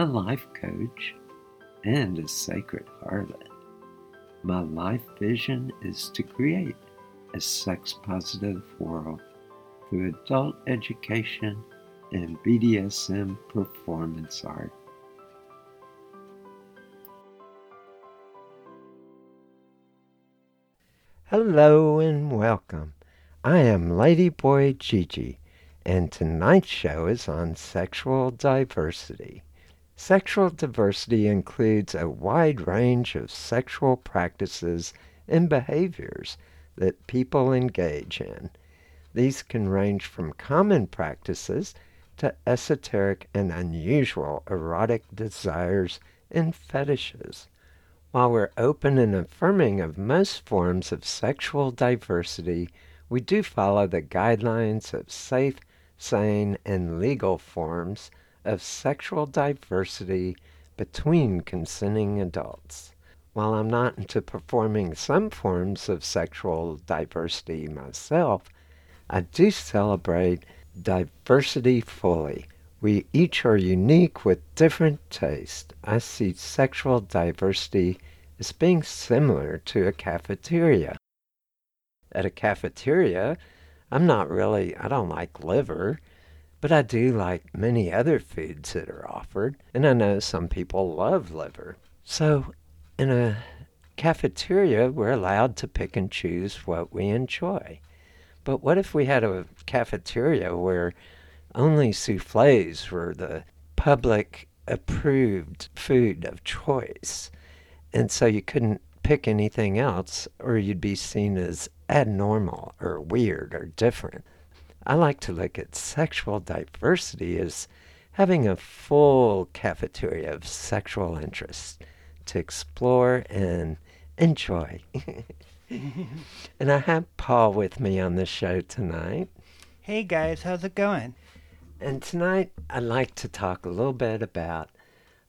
a life coach, and a sacred harlot. My life vision is to create a sex positive world through adult education and BDSM performance art. Hello and welcome. I am Ladyboy Gigi, and tonight's show is on sexual diversity. Sexual diversity includes a wide range of sexual practices and behaviors that people engage in. These can range from common practices to esoteric and unusual erotic desires and fetishes. While we're open and affirming of most forms of sexual diversity, we do follow the guidelines of safe, sane, and legal forms of sexual diversity between consenting adults. While I'm not into performing some forms of sexual diversity myself, I do celebrate diversity fully. We each are unique with different tastes. I see sexual diversity as being similar to a cafeteria. At a cafeteria, I'm not really, I don't like liver. But I do like many other foods that are offered, and I know some people love liver. So in a cafeteria, we're allowed to pick and choose what we enjoy. But what if we had a cafeteria where only souffles were the public approved food of choice? And so you couldn't pick anything else, or you'd be seen as abnormal or weird or different. I like to look at sexual diversity as having a full cafeteria of sexual interests to explore and enjoy. and I have Paul with me on the show tonight. Hey guys, how's it going? And tonight I'd like to talk a little bit about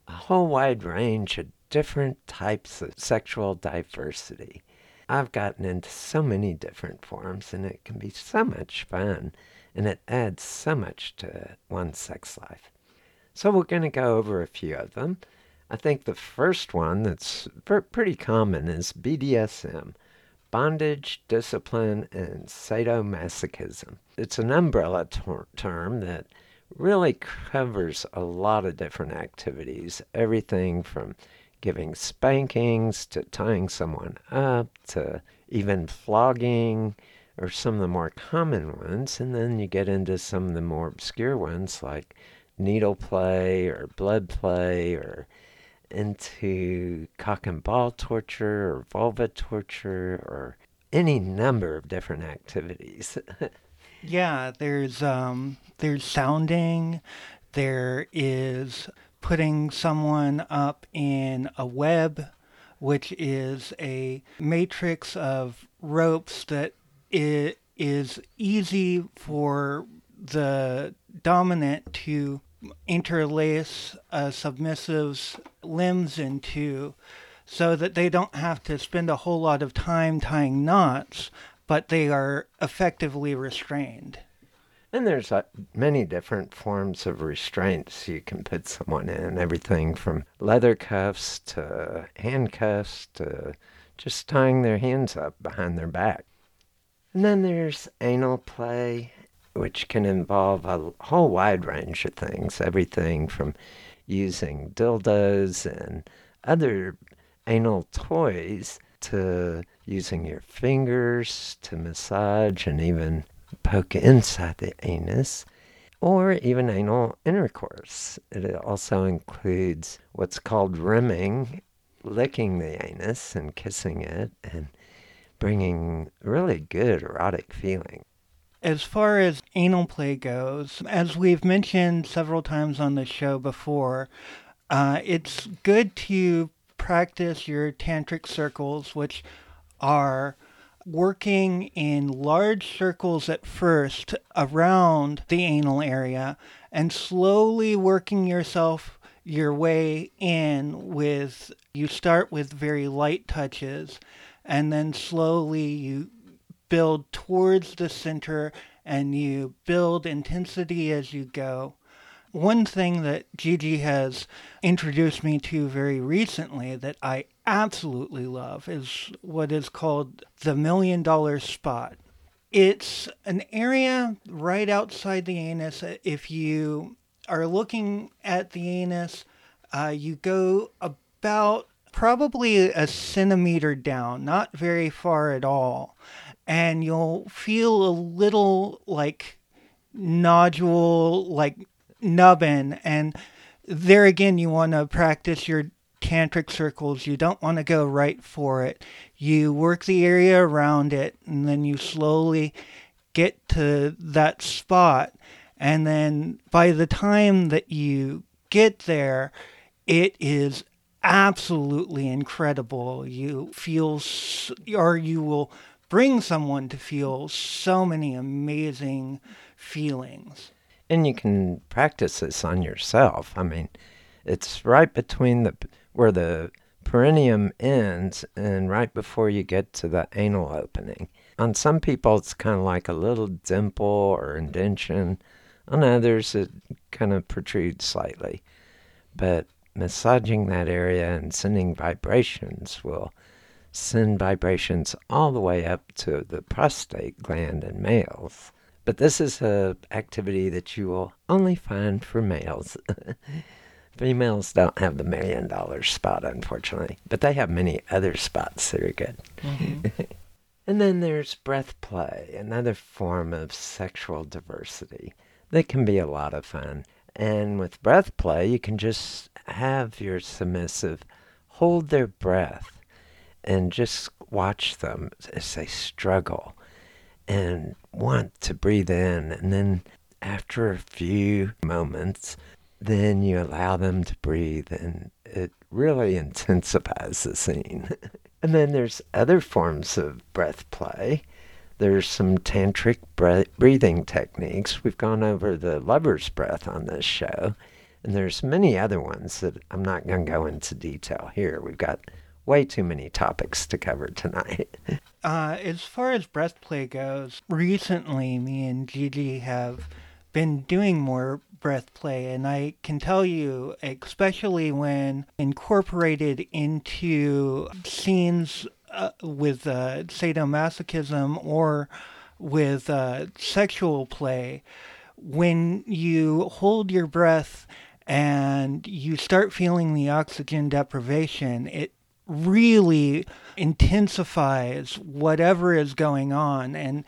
a whole wide range of different types of sexual diversity. I've gotten into so many different forms, and it can be so much fun, and it adds so much to one's sex life. So, we're going to go over a few of them. I think the first one that's pretty common is BDSM bondage, discipline, and sadomasochism. It's an umbrella ter- term that really covers a lot of different activities, everything from giving spankings to tying someone up to even flogging or some of the more common ones. And then you get into some of the more obscure ones like needle play or blood play or into cock and ball torture or vulva torture or any number of different activities. yeah, there's um, there's sounding, there is putting someone up in a web, which is a matrix of ropes that it is easy for the dominant to interlace a submissive's limbs into so that they don't have to spend a whole lot of time tying knots, but they are effectively restrained. And there's uh, many different forms of restraints you can put someone in, everything from leather cuffs to handcuffs to just tying their hands up behind their back. And then there's anal play, which can involve a whole wide range of things, everything from using dildos and other anal toys to using your fingers to massage and even poke inside the anus, or even anal intercourse. It also includes what's called rimming, licking the anus and kissing it, and bringing really good erotic feeling. As far as anal play goes, as we've mentioned several times on the show before, uh, it's good to practice your tantric circles, which are working in large circles at first around the anal area and slowly working yourself your way in with you start with very light touches and then slowly you build towards the center and you build intensity as you go. One thing that Gigi has introduced me to very recently that I absolutely love is what is called the million dollar spot. It's an area right outside the anus. If you are looking at the anus, uh, you go about probably a centimeter down, not very far at all, and you'll feel a little like nodule, like nubbin. And there again, you want to practice your tantric circles. You don't want to go right for it. You work the area around it, and then you slowly get to that spot. And then by the time that you get there, it is absolutely incredible. You feel, or you will bring someone to feel so many amazing feelings and you can practice this on yourself. I mean, it's right between the where the perineum ends and right before you get to the anal opening. On some people, it's kind of like a little dimple or indention. On others, it kind of protrudes slightly. But massaging that area and sending vibrations will send vibrations all the way up to the prostate gland in males. But this is a activity that you will only find for males. Females don't have the million dollar spot, unfortunately, but they have many other spots that are good. Mm-hmm. and then there's breath play, another form of sexual diversity that can be a lot of fun. And with breath play, you can just have your submissive hold their breath and just watch them as they struggle and want to breathe in. And then after a few moments, then you allow them to breathe, and it really intensifies the scene. and then there's other forms of breath play. There's some tantric breathing techniques. We've gone over the lover's breath on this show, and there's many other ones that I'm not going to go into detail here. We've got way too many topics to cover tonight. uh, as far as breath play goes, recently me and Gigi have been doing more breath play, and I can tell you, especially when incorporated into scenes uh, with uh, sadomasochism or with uh, sexual play, when you hold your breath and you start feeling the oxygen deprivation, it really intensifies whatever is going on. And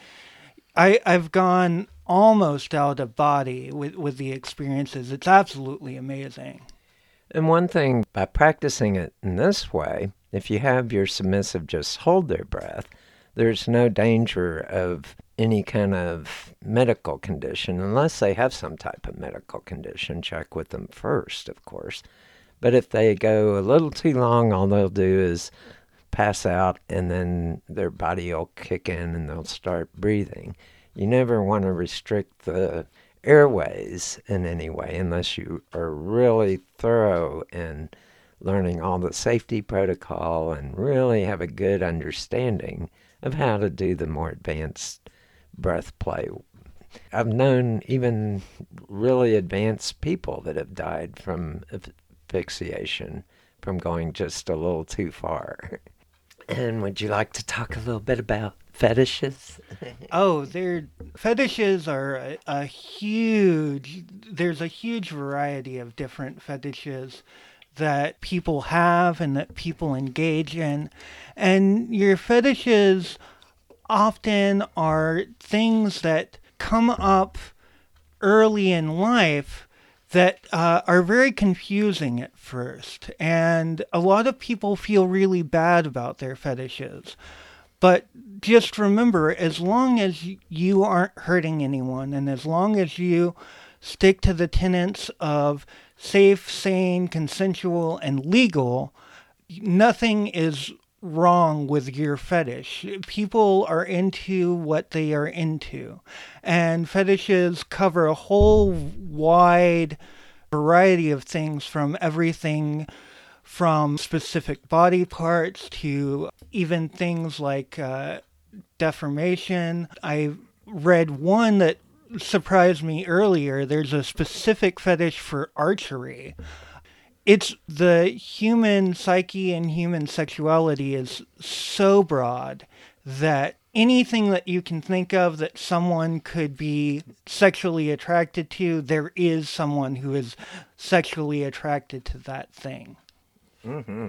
I, I've gone almost out of body with, with the experiences. It's absolutely amazing. And one thing, by practicing it in this way, if you have your submissive just hold their breath, there's no danger of any kind of medical condition, unless they have some type of medical condition. Check with them first, of course. But if they go a little too long, all they'll do is pass out and then their body will kick in and they'll start breathing. You never want to restrict the airways in any way unless you are really thorough in learning all the safety protocol and really have a good understanding of how to do the more advanced breath play. I've known even really advanced people that have died from asphyxiation from going just a little too far. And would you like to talk a little bit about fetishes? oh, their fetishes are a, a, huge. There's a huge variety of different fetishes that people have and that people engage in, and your fetishes often are things that come up early in life that uh, are very confusing at first. And a lot of people feel really bad about their fetishes. But just remember as long as you aren't hurting anyone and as long as you stick to the tenets of safe, sane, consensual, and legal, nothing is wrong with your fetish. People are into what they are into. And fetishes cover a whole wide variety of things from everything from specific body parts to even things like uh, deformation. I read one that surprised me earlier. There's a specific fetish for archery it's the human psyche and human sexuality is so broad that anything that you can think of that someone could be sexually attracted to, there is someone who is sexually attracted to that thing. Mm-hmm.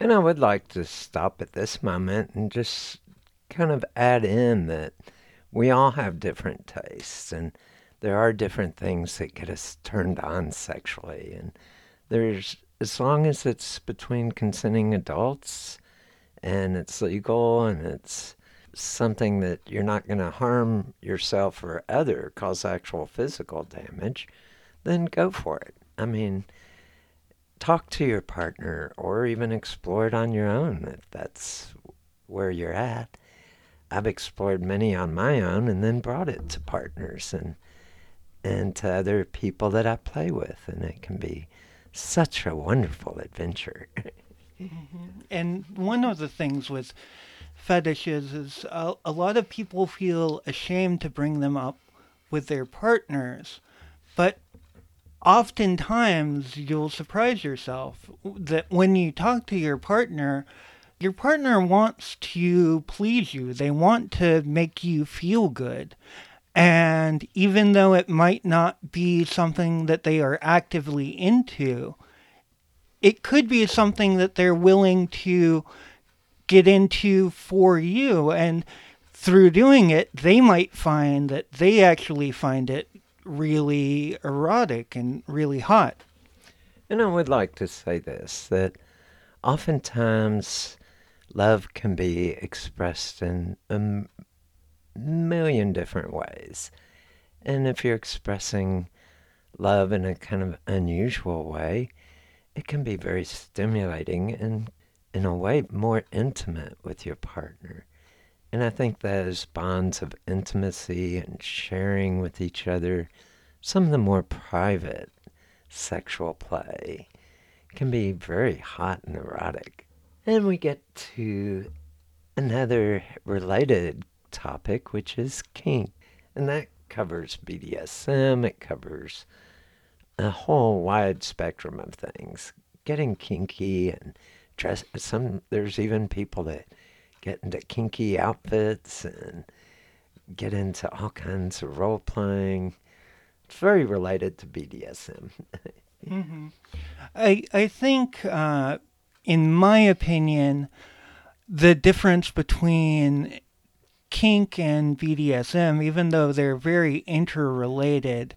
And I would like to stop at this moment and just kind of add in that we all have different tastes and there are different things that get us turned on sexually and there's as long as it's between consenting adults and it's legal and it's something that you're not going to harm yourself or other cause actual physical damage then go for it i mean talk to your partner or even explore it on your own if that's where you're at i've explored many on my own and then brought it to partners and and to other people that i play with and it can be such a wonderful adventure. mm-hmm. And one of the things with fetishes is a, a lot of people feel ashamed to bring them up with their partners, but oftentimes you'll surprise yourself that when you talk to your partner, your partner wants to please you. They want to make you feel good. And even though it might not be something that they are actively into, it could be something that they're willing to get into for you. And through doing it, they might find that they actually find it really erotic and really hot. And I would like to say this that oftentimes love can be expressed in a million different ways. And if you're expressing love in a kind of unusual way, it can be very stimulating and, in a way, more intimate with your partner. And I think those bonds of intimacy and sharing with each other, some of the more private sexual play, can be very hot and erotic. And we get to another related topic, which is kink. And that covers BDSM, it covers a whole wide spectrum of things. Getting kinky and dress some there's even people that get into kinky outfits and get into all kinds of role playing. It's very related to BDSM. mm-hmm. I I think, uh, in my opinion, the difference between kink and BDSM, even though they're very interrelated,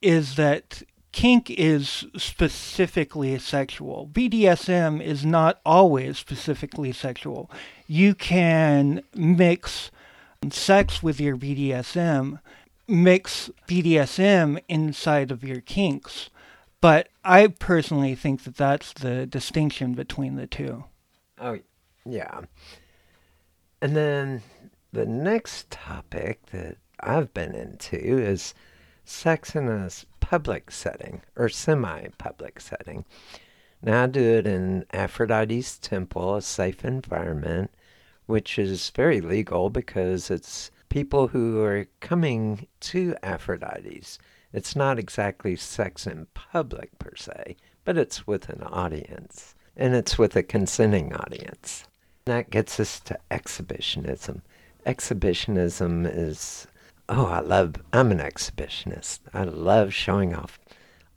is that kink is specifically sexual. BDSM is not always specifically sexual. You can mix sex with your BDSM, mix BDSM inside of your kinks. But I personally think that that's the distinction between the two. Oh, yeah. And then the next topic that I've been into is sex in a public setting or semi public setting. Now do it in Aphrodite's temple, a safe environment, which is very legal because it's people who are coming to Aphrodite's. It's not exactly sex in public per se, but it's with an audience, and it's with a consenting audience. That gets us to exhibitionism. Exhibitionism is Oh, I love, I'm an exhibitionist. I love showing off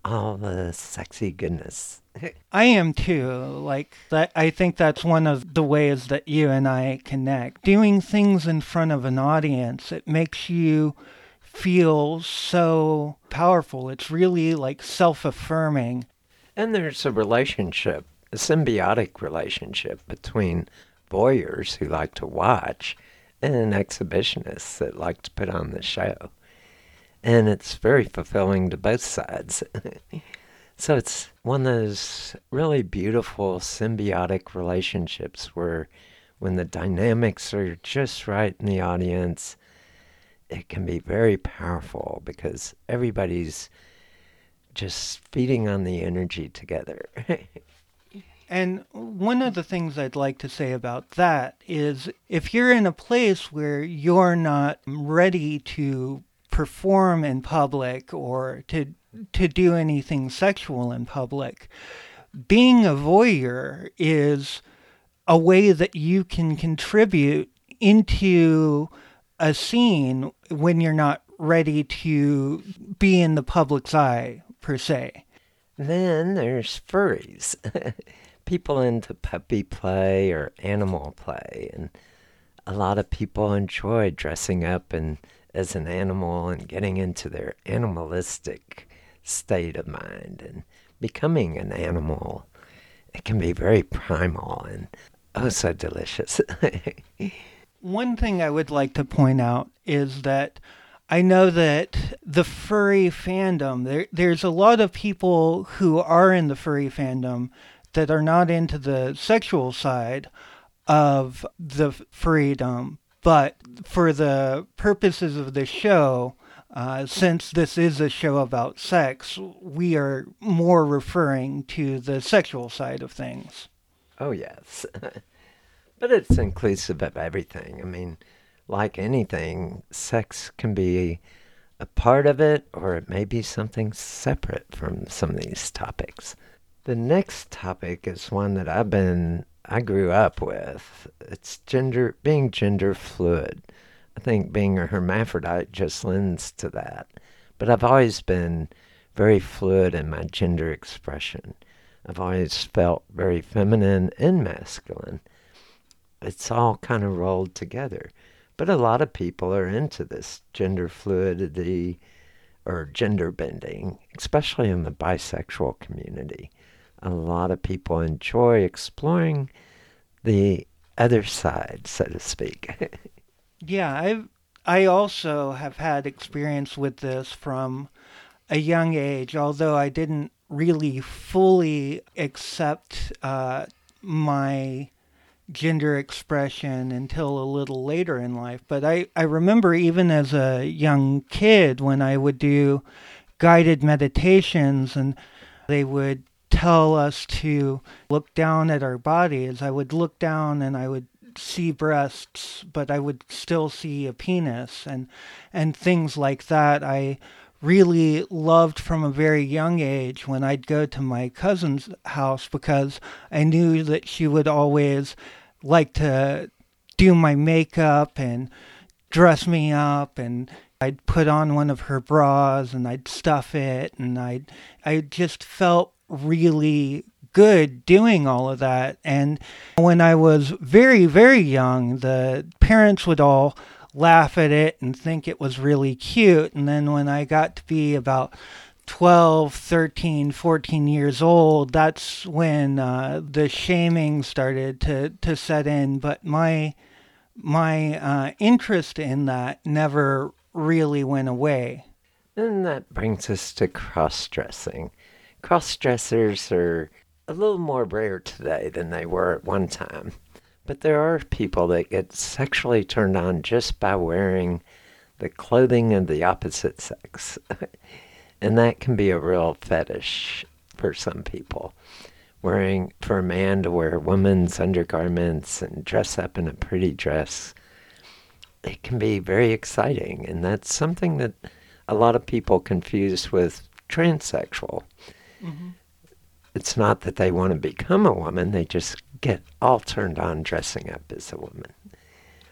all the sexy goodness. I am too. Like that I think that's one of the ways that you and I connect. Doing things in front of an audience, it makes you feel so powerful. It's really like self-affirming. And there's a relationship, a symbiotic relationship between voyeurs who like to watch and exhibitionists that like to put on the show. And it's very fulfilling to both sides. so it's one of those really beautiful symbiotic relationships where when the dynamics are just right in the audience, it can be very powerful because everybody's just feeding on the energy together. And one of the things I'd like to say about that is if you're in a place where you're not ready to perform in public or to to do anything sexual in public, being a voyeur is a way that you can contribute into a scene when you're not ready to be in the public's eye per se. Then there's furries. people into puppy play or animal play, and a lot of people enjoy dressing up and as an animal and getting into their animalistic state of mind and becoming an animal. It can be very primal and oh so delicious. One thing I would like to point out is that I know that the furry fandom, there, there's a lot of people who are in the furry fandom that are not into the sexual side of the freedom, but for the purposes of the show, uh, since this is a show about sex, we are more referring to the sexual side of things. Oh, yes. but it's inclusive of everything. I mean, like anything, sex can be a part of it, or it may be something separate from some of these topics. The next topic is one that I've been, I grew up with. It's gender, being gender fluid. I think being a hermaphrodite just lends to that. But I've always been very fluid in my gender expression. I've always felt very feminine and masculine. It's all kind of rolled together. But a lot of people are into this gender fluidity or gender bending, especially in the bisexual community a lot of people enjoy exploring the other side, so to speak. yeah, I've I also have had experience with this from a young age, although I didn't really fully accept uh, my gender expression until a little later in life. But I, I remember even as a young kid when I would do guided meditations and they would tell us to look down at our bodies, I would look down and I would see breasts, but I would still see a penis and and things like that. I really loved from a very young age when I'd go to my cousin's house because I knew that she would always like to do my makeup and dress me up and I'd put on one of her bras and I'd stuff it and I I just felt really good doing all of that. And when I was very, very young, the parents would all laugh at it and think it was really cute. And then when I got to be about 12, 13, 14 years old, that's when uh, the shaming started to, to set in. But my my uh, interest in that never really went away. And that brings us to cross dressing. Cross dressers are a little more rare today than they were at one time. But there are people that get sexually turned on just by wearing the clothing of the opposite sex. and that can be a real fetish for some people. Wearing, for a man to wear women's undergarments and dress up in a pretty dress, it can be very exciting. And that's something that a lot of people confuse with transsexual. Mm-hmm. It's not that they want to become a woman, they just get all turned on dressing up as a woman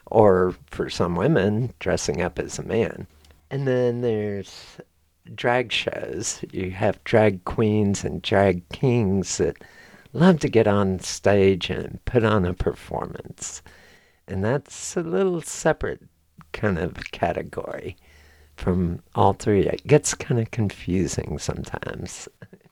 or for some women, dressing up as a man. And then there's drag shows. You have drag queens and drag kings that love to get on stage and put on a performance. And that's a little separate kind of category from all three. It gets kind of confusing sometimes.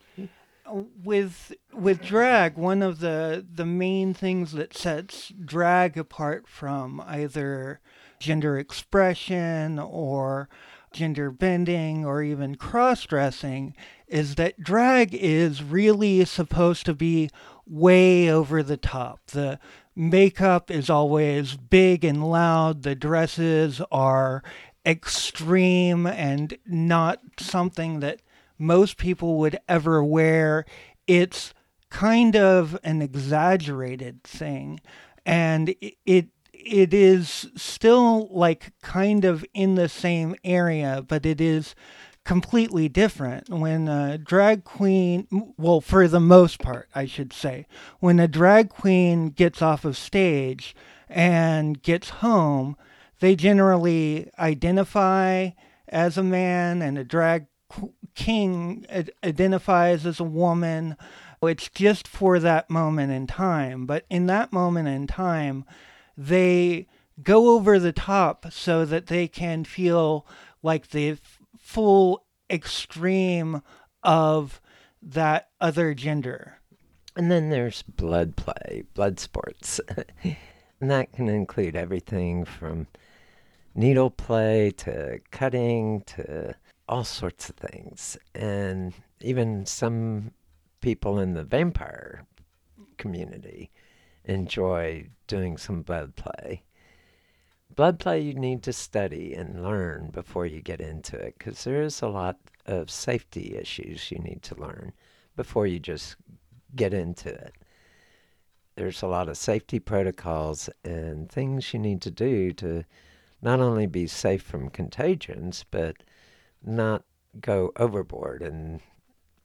with with drag, one of the the main things that sets drag apart from either gender expression or gender bending or even cross dressing is that drag is really supposed to be way over the top. The makeup is always big and loud, the dresses are extreme and not something that most people would ever wear. It's kind of an exaggerated thing. And it, it is still like kind of in the same area, but it is completely different. When a drag queen, well, for the most part, I should say, when a drag queen gets off of stage and gets home, they generally identify as a man, and a drag king identifies as a woman. It's just for that moment in time. But in that moment in time, they go over the top so that they can feel like the full extreme of that other gender. And then there's blood play, blood sports. and that can include everything from needle play to cutting to all sorts of things. And even some people in the vampire community enjoy doing some blood play. Blood play you need to study and learn before you get into it because there is a lot of safety issues you need to learn before you just get into it. There's a lot of safety protocols and things you need to do to not only be safe from contagions, but not go overboard and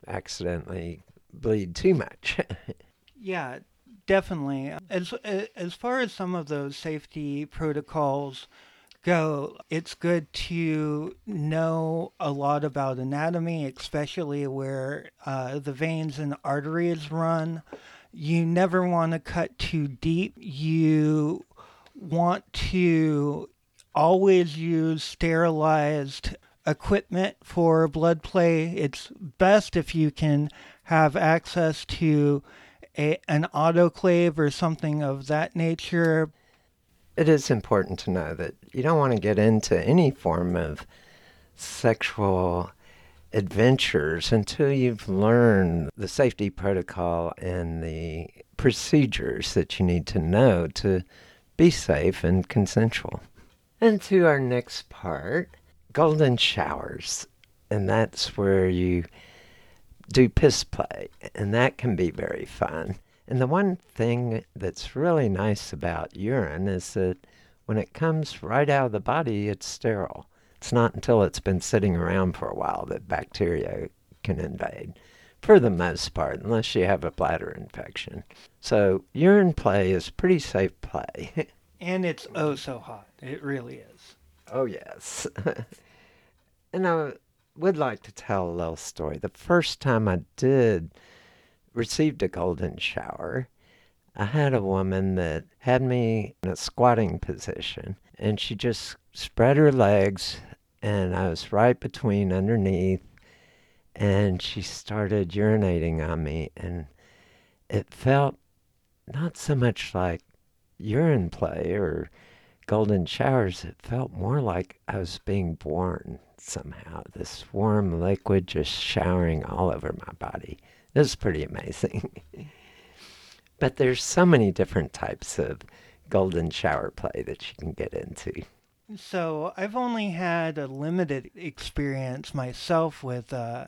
accidentally bleed too much. yeah, definitely. As as far as some of those safety protocols go, it's good to know a lot about anatomy, especially where uh, the veins and arteries run. You never want to cut too deep. You want to always use sterilized equipment for blood play. It's best if you can have access to a, an autoclave or something of that nature. It is important to know that you don't want to get into any form of sexual adventures until you've learned the safety protocol and the procedures that you need to know to be safe and consensual. And to our next part golden showers. And that's where you do piss play. And that can be very fun. And the one thing that's really nice about urine is that when it comes right out of the body, it's sterile. It's not until it's been sitting around for a while that bacteria can invade, for the most part, unless you have a bladder infection. So, urine play is pretty safe play. and it's oh so hot. It really is. Oh, yes. and I would like to tell a little story. The first time I did received a golden shower, I had a woman that had me in a squatting position, and she just spread her legs, and I was right between underneath, and she started urinating on me, and it felt not so much like urine play or golden showers, it felt more like I was being born somehow. This warm liquid just showering all over my body. It was pretty amazing. but there's so many different types of golden shower play that you can get into. So I've only had a limited experience myself with uh,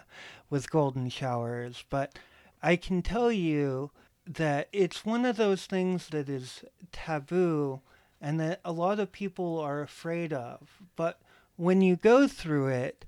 with golden showers, but I can tell you that it's one of those things that is taboo and that a lot of people are afraid of. But when you go through it,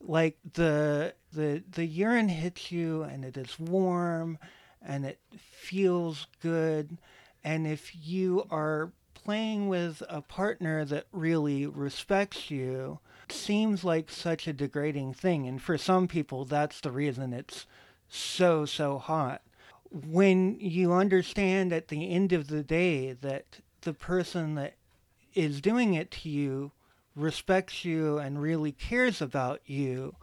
like the the the urine hits you and it is warm and it feels good. And if you are playing with a partner that really respects you seems like such a degrading thing. And for some people that's the reason it's so so hot. When you understand at the end of the day that the person that is doing it to you respects you and really cares about you,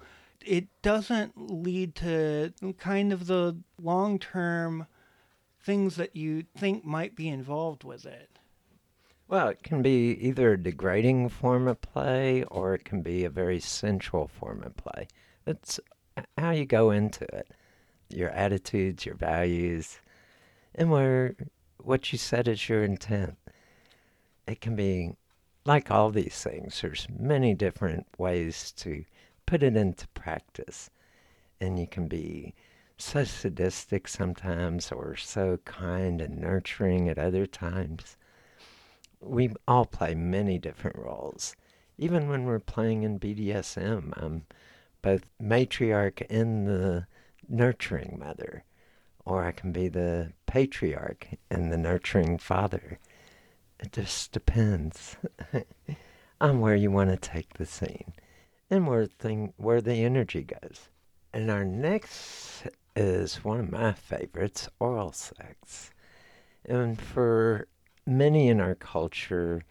it doesn't lead to kind of the long term things that you think might be involved with it. Well, it can be either a degrading form of play or it can be a very sensual form of play. It's how you go into it your attitudes, your values, and where what you said is your intent. It can be like all these things, there's many different ways to put it into practice. And you can be so sadistic sometimes or so kind and nurturing at other times. We all play many different roles. Even when we're playing in BDSM, I'm both matriarch and the nurturing mother, or I can be the patriarch and the nurturing father. It just depends on where you want to take the scene and where thing where the energy goes. And our next is one of my favorites, oral sex. And for many in our culture,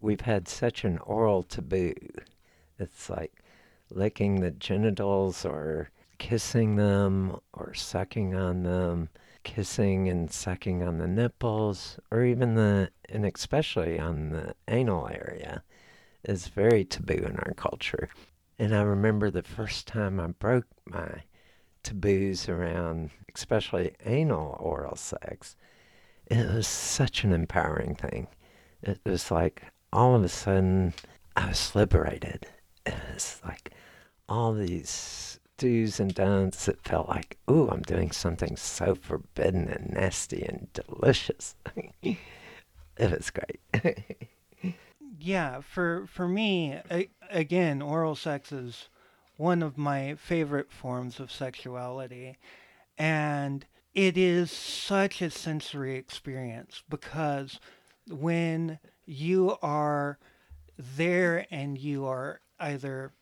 we've had such an oral taboo. It's like licking the genitals or kissing them or sucking on them, kissing and sucking on the nipples, or even the, and especially on the anal area, is very taboo in our culture. And I remember the first time I broke my taboos around, especially anal oral sex, it was such an empowering thing. It was like all of a sudden I was liberated. It was like all these do's and don'ts that felt like, ooh, I'm doing something so forbidden and nasty and delicious. it was great. yeah, for for me, again, oral sex is one of my favorite forms of sexuality, and it is such a sensory experience because when you are there and you are either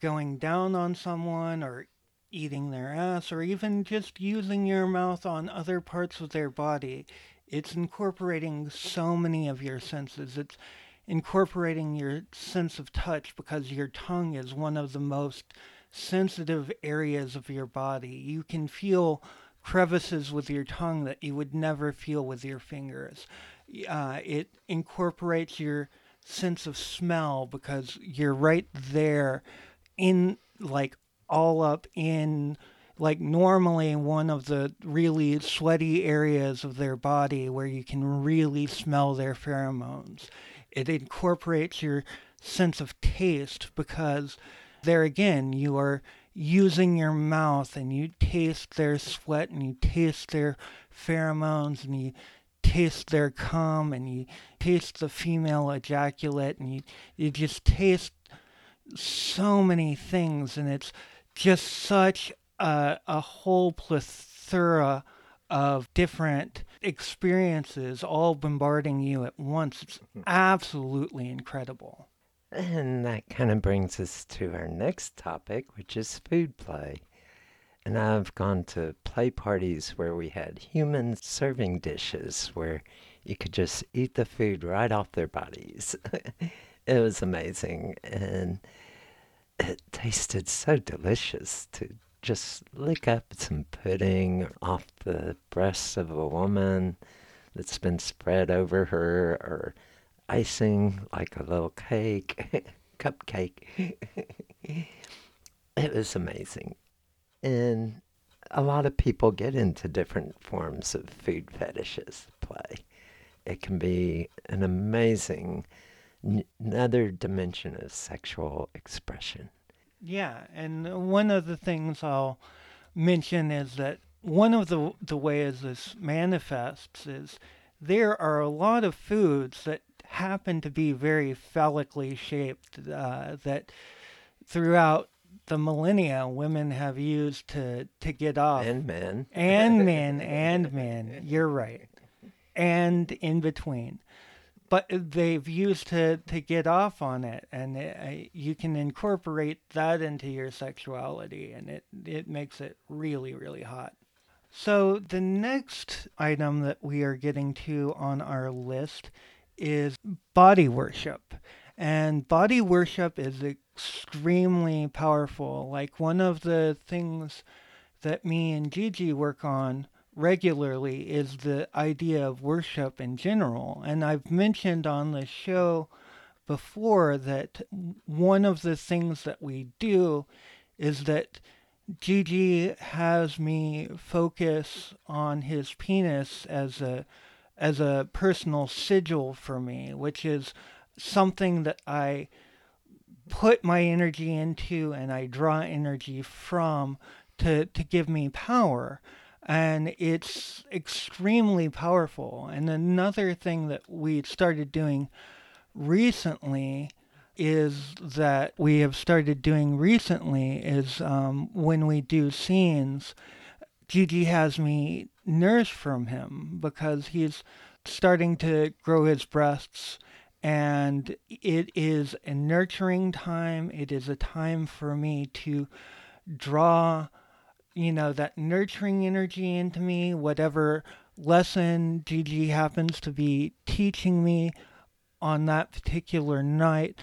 going down on someone or eating their ass or even just using your mouth on other parts of their body. It's incorporating so many of your senses. It's incorporating your sense of touch because your tongue is one of the most sensitive areas of your body. You can feel crevices with your tongue that you would never feel with your fingers. Uh, it incorporates your sense of smell because you're right there in like all up in like normally one of the really sweaty areas of their body where you can really smell their pheromones. It incorporates your sense of taste because there again you are using your mouth and you taste their sweat and you taste their pheromones and you taste their cum and you taste the female ejaculate and you, you just taste so many things, and it's just such a, a whole plethora of different experiences all bombarding you at once. It's mm-hmm. absolutely incredible. And that kind of brings us to our next topic, which is food play. And I've gone to play parties where we had human serving dishes where you could just eat the food right off their bodies. it was amazing. And it tasted so delicious to just lick up some pudding off the breast of a woman that's been spread over her or icing like a little cake, cupcake. it was amazing. And a lot of people get into different forms of food fetishes play. It can be an amazing another dimension of sexual expression. Yeah, and one of the things I'll mention is that one of the the ways this manifests is there are a lot of foods that happen to be very phallically shaped uh, that throughout the millennia women have used to to get off. And men. And men and men. You're right. And in between but they've used to to get off on it and it, you can incorporate that into your sexuality and it it makes it really really hot. So the next item that we are getting to on our list is body worship. And body worship is extremely powerful. Like one of the things that me and Gigi work on regularly is the idea of worship in general. And I've mentioned on the show before that one of the things that we do is that Gigi has me focus on his penis as a as a personal sigil for me, which is something that I put my energy into and I draw energy from to to give me power and it's extremely powerful. And another thing that we started doing recently is that we have started doing recently is um, when we do scenes, Gigi has me nurse from him because he's starting to grow his breasts and it is a nurturing time. It is a time for me to draw you know, that nurturing energy into me, whatever lesson Gigi happens to be teaching me on that particular night,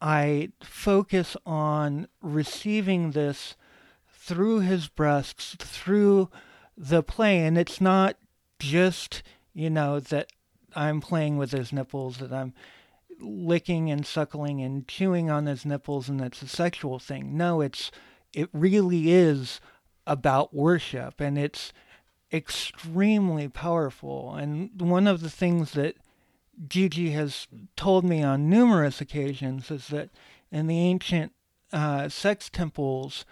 I focus on receiving this through his breasts, through the play. And it's not just, you know, that I'm playing with his nipples, that I'm licking and suckling and chewing on his nipples and it's a sexual thing. No, it's, it really is about worship, and it's extremely powerful. And one of the things that Gigi has told me on numerous occasions is that in the ancient uh, sex temples,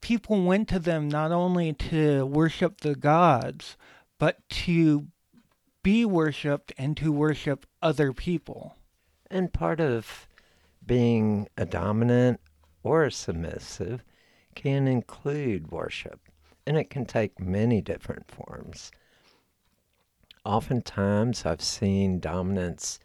people went to them not only to worship the gods, but to be worshipped and to worship other people. And part of being a dominant or a submissive can include worship, and it can take many different forms. Oftentimes, I've seen dominants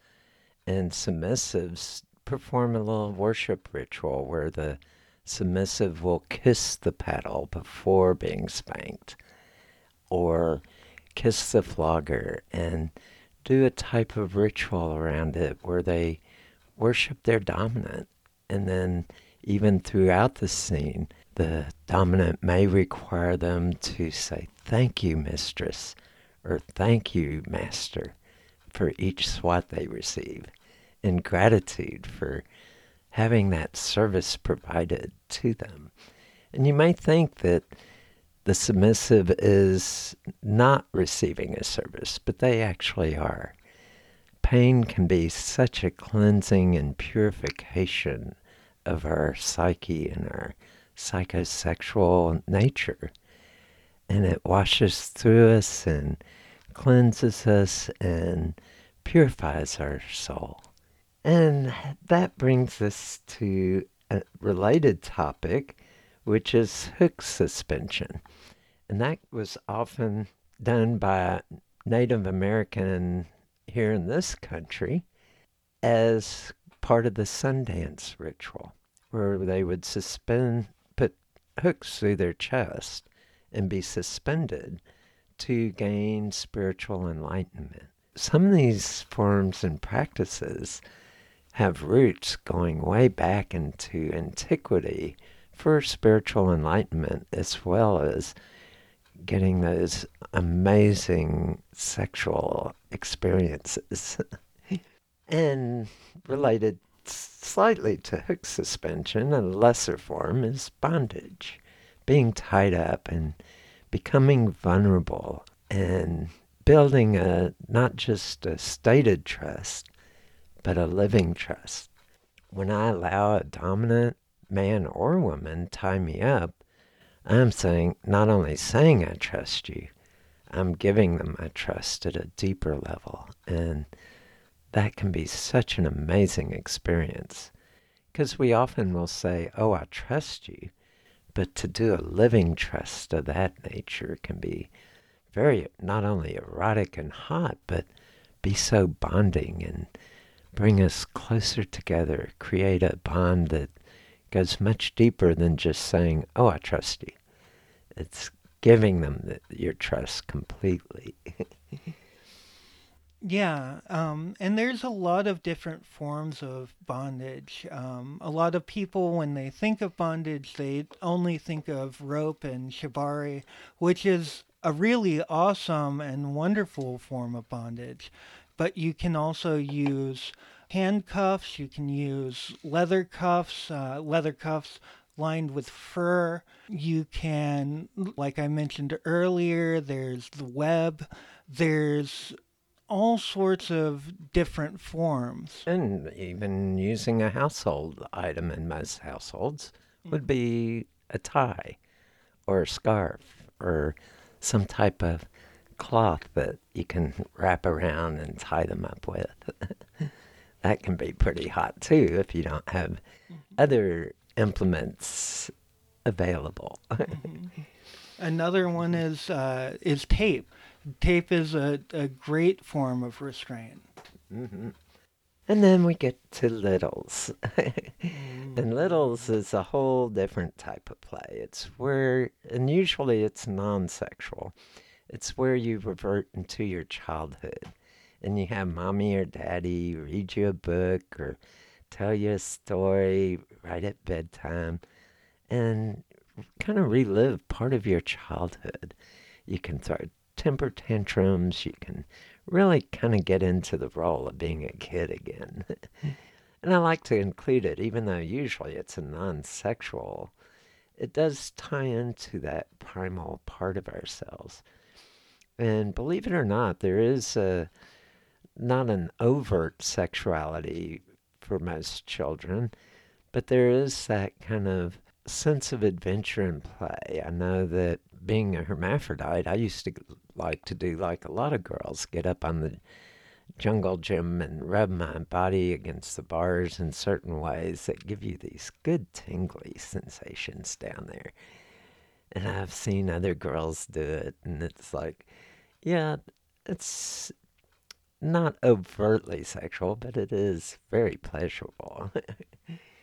and submissives perform a little worship ritual where the submissive will kiss the paddle before being spanked, or kiss the flogger and do a type of ritual around it where they worship their dominant. And then, even throughout the scene, the dominant may require them to say, Thank you, mistress, or Thank you, master, for each swat they receive, in gratitude for having that service provided to them. And you might think that the submissive is not receiving a service, but they actually are. Pain can be such a cleansing and purification of our psyche and our psychosexual nature. And it washes through us and cleanses us and purifies our soul. And that brings us to a related topic, which is hook suspension. And that was often done by Native American here in this country as part of the Sundance ritual, where they would suspend hooks through their chest and be suspended to gain spiritual enlightenment. Some of these forms and practices have roots going way back into antiquity for spiritual enlightenment as well as getting those amazing sexual experiences. and related slightly to hook suspension, a lesser form is bondage, being tied up and becoming vulnerable and building a not just a stated trust, but a living trust. When I allow a dominant man or woman tie me up, I'm saying not only saying I trust you, I'm giving them my trust at a deeper level. And that can be such an amazing experience. Because we often will say, Oh, I trust you. But to do a living trust of that nature can be very not only erotic and hot, but be so bonding and bring us closer together, create a bond that goes much deeper than just saying, Oh, I trust you it's giving them the, your trust completely. yeah, um, and there's a lot of different forms of bondage. Um, a lot of people, when they think of bondage, they only think of rope and shibari, which is a really awesome and wonderful form of bondage. But you can also use handcuffs, you can use leather cuffs. Uh, leather cuffs lined with fur. You can, like I mentioned earlier, there's the web, there's all sorts of different forms. And even using a household item in most households would be a tie or a scarf or some type of cloth that you can wrap around and tie them up with. that can be pretty hot too if you don't have mm-hmm. other implements available. mm-hmm. Another one is uh, is tape. Tape is a, a great form of restraint. Mm-hmm. And then we get to littles. And littles is a whole different type of play. It's where, and usually it's non sexual, it's where you revert into your childhood and you have mommy or daddy read you a book or tell you a story right at bedtime and kind of relive part of your childhood. You can throw temper tantrums, you can really kind of get into the role of being a kid again. and I like to include it, even though usually it's a non sexual, it does tie into that primal part of ourselves. And believe it or not, there is a, not an overt sexuality for most children, but there is that kind of sense of adventure and play. I know that being a hermaphrodite, I used to like to do like a lot of girls, get up on the jungle gym and rub my body against the bars in certain ways that give you these good tingly sensations down there. And I've seen other girls do it, and it's like, yeah, it's not overtly sexual, but it is very pleasurable.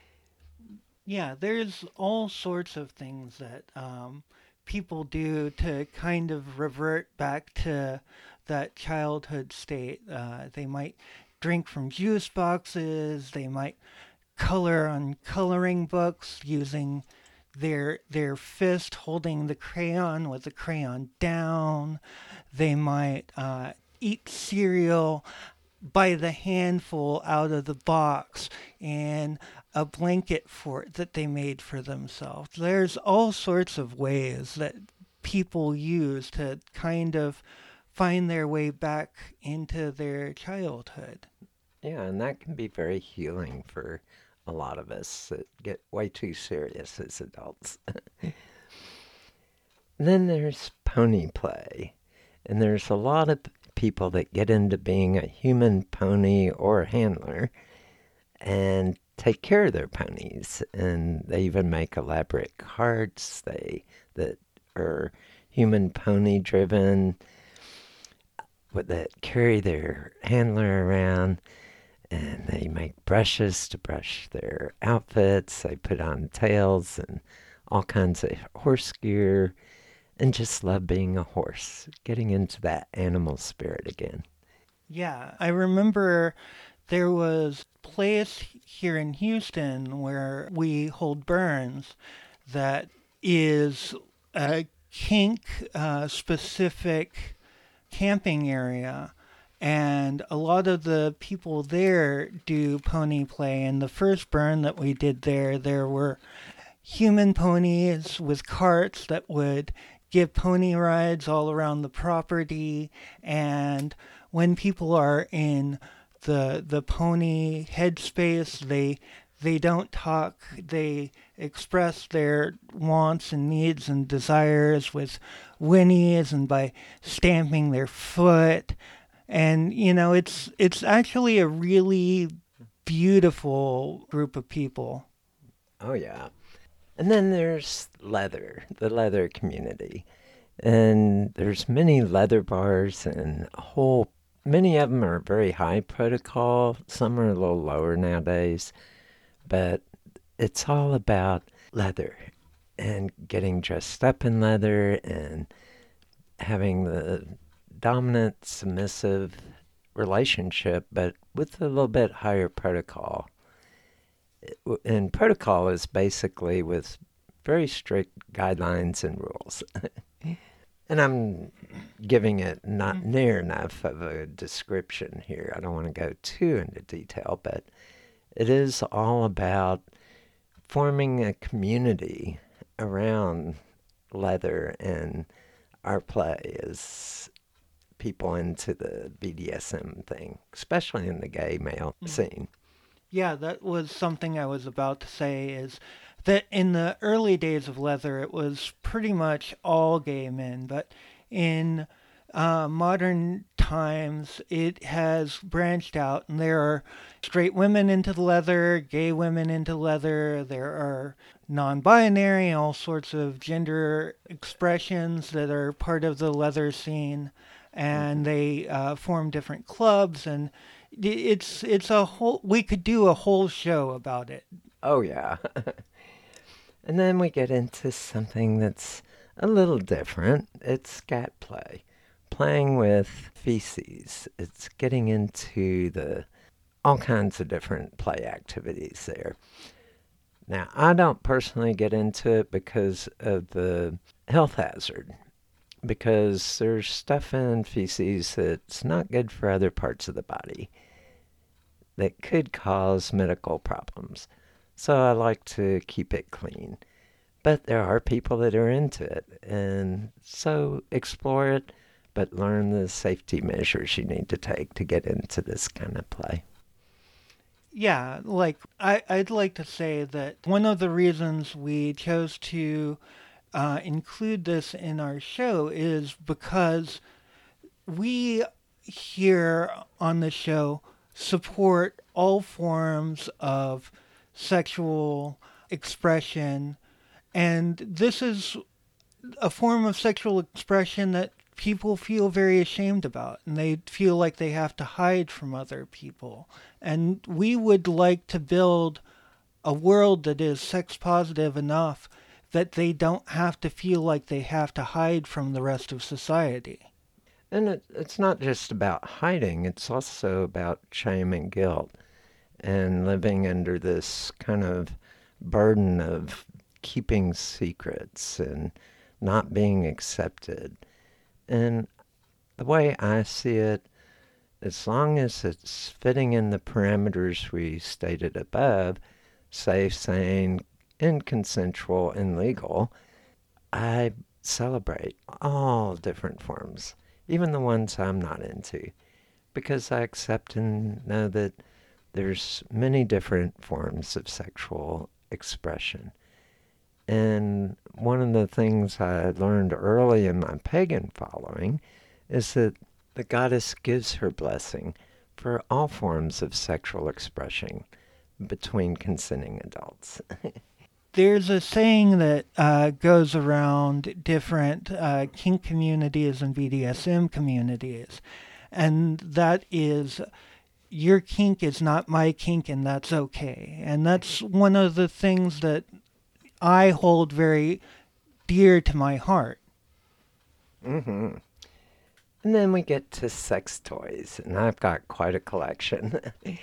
yeah, there's all sorts of things that um, people do to kind of revert back to that childhood state. Uh, they might drink from juice boxes. They might color on coloring books using their their fist holding the crayon with the crayon down. They might uh, eat cereal by the handful out of the box and a blanket fort that they made for themselves. There's all sorts of ways that people use to kind of find their way back into their childhood. Yeah, and that can be very healing for a lot of us that get way too serious as adults. then there's pony play. And there's a lot of people that get into being a human pony or handler and take care of their ponies and they even make elaborate carts they that are human pony driven that carry their handler around and they make brushes to brush their outfits they put on tails and all kinds of horse gear and just love being a horse, getting into that animal spirit again. Yeah, I remember there was a place here in Houston where we hold burns that is a kink uh, specific camping area. And a lot of the people there do pony play. And the first burn that we did there, there were human ponies with carts that would give pony rides all around the property. And when people are in the the pony headspace, they they don't talk. They express their wants and needs and desires with whinnies and by stamping their foot. And you know, it's it's actually a really beautiful group of people. Oh yeah. And then there's leather, the leather community. And there's many leather bars and a whole many of them are very high protocol, some are a little lower nowadays, but it's all about leather and getting dressed up in leather and having the dominant submissive relationship, but with a little bit higher protocol. And protocol is basically with very strict guidelines and rules. and I'm giving it not near enough of a description here. I don't want to go too into detail, but it is all about forming a community around leather and our play as people into the BDSM thing, especially in the gay male mm. scene. Yeah, that was something I was about to say is that in the early days of leather it was pretty much all gay men, but in uh, modern times it has branched out and there are straight women into the leather, gay women into leather, there are non binary, all sorts of gender expressions that are part of the leather scene, and mm-hmm. they uh, form different clubs and it's it's a whole we could do a whole show about it oh yeah and then we get into something that's a little different. It's scat play playing with feces. It's getting into the all kinds of different play activities there. Now, I don't personally get into it because of the health hazard, because there's stuff in feces that's not good for other parts of the body that could cause medical problems. So I like to keep it clean. But there are people that are into it, and so explore it, but learn the safety measures you need to take to get into this kind of play yeah, like I, I'd like to say that one of the reasons we chose to uh, include this in our show is because we here on the show support all forms of sexual expression, and this is a form of sexual expression that people feel very ashamed about and they feel like they have to hide from other people. And we would like to build a world that is sex positive enough that they don't have to feel like they have to hide from the rest of society. And it, it's not just about hiding, it's also about shame and guilt and living under this kind of burden of keeping secrets and not being accepted. And the way I see it, as long as it's fitting in the parameters we stated above, safe, sane, and consensual and legal, I celebrate all different forms, even the ones I'm not into, because I accept and know that there's many different forms of sexual expression. And one of the things I learned early in my pagan following is that the goddess gives her blessing for all forms of sexual expression between consenting adults. There's a saying that uh, goes around different uh, kink communities and BDSM communities, and that is your kink is not my kink, and that's okay. And that's one of the things that I hold very dear to my heart. Mm-hmm. And then we get to sex toys, and I've got quite a collection.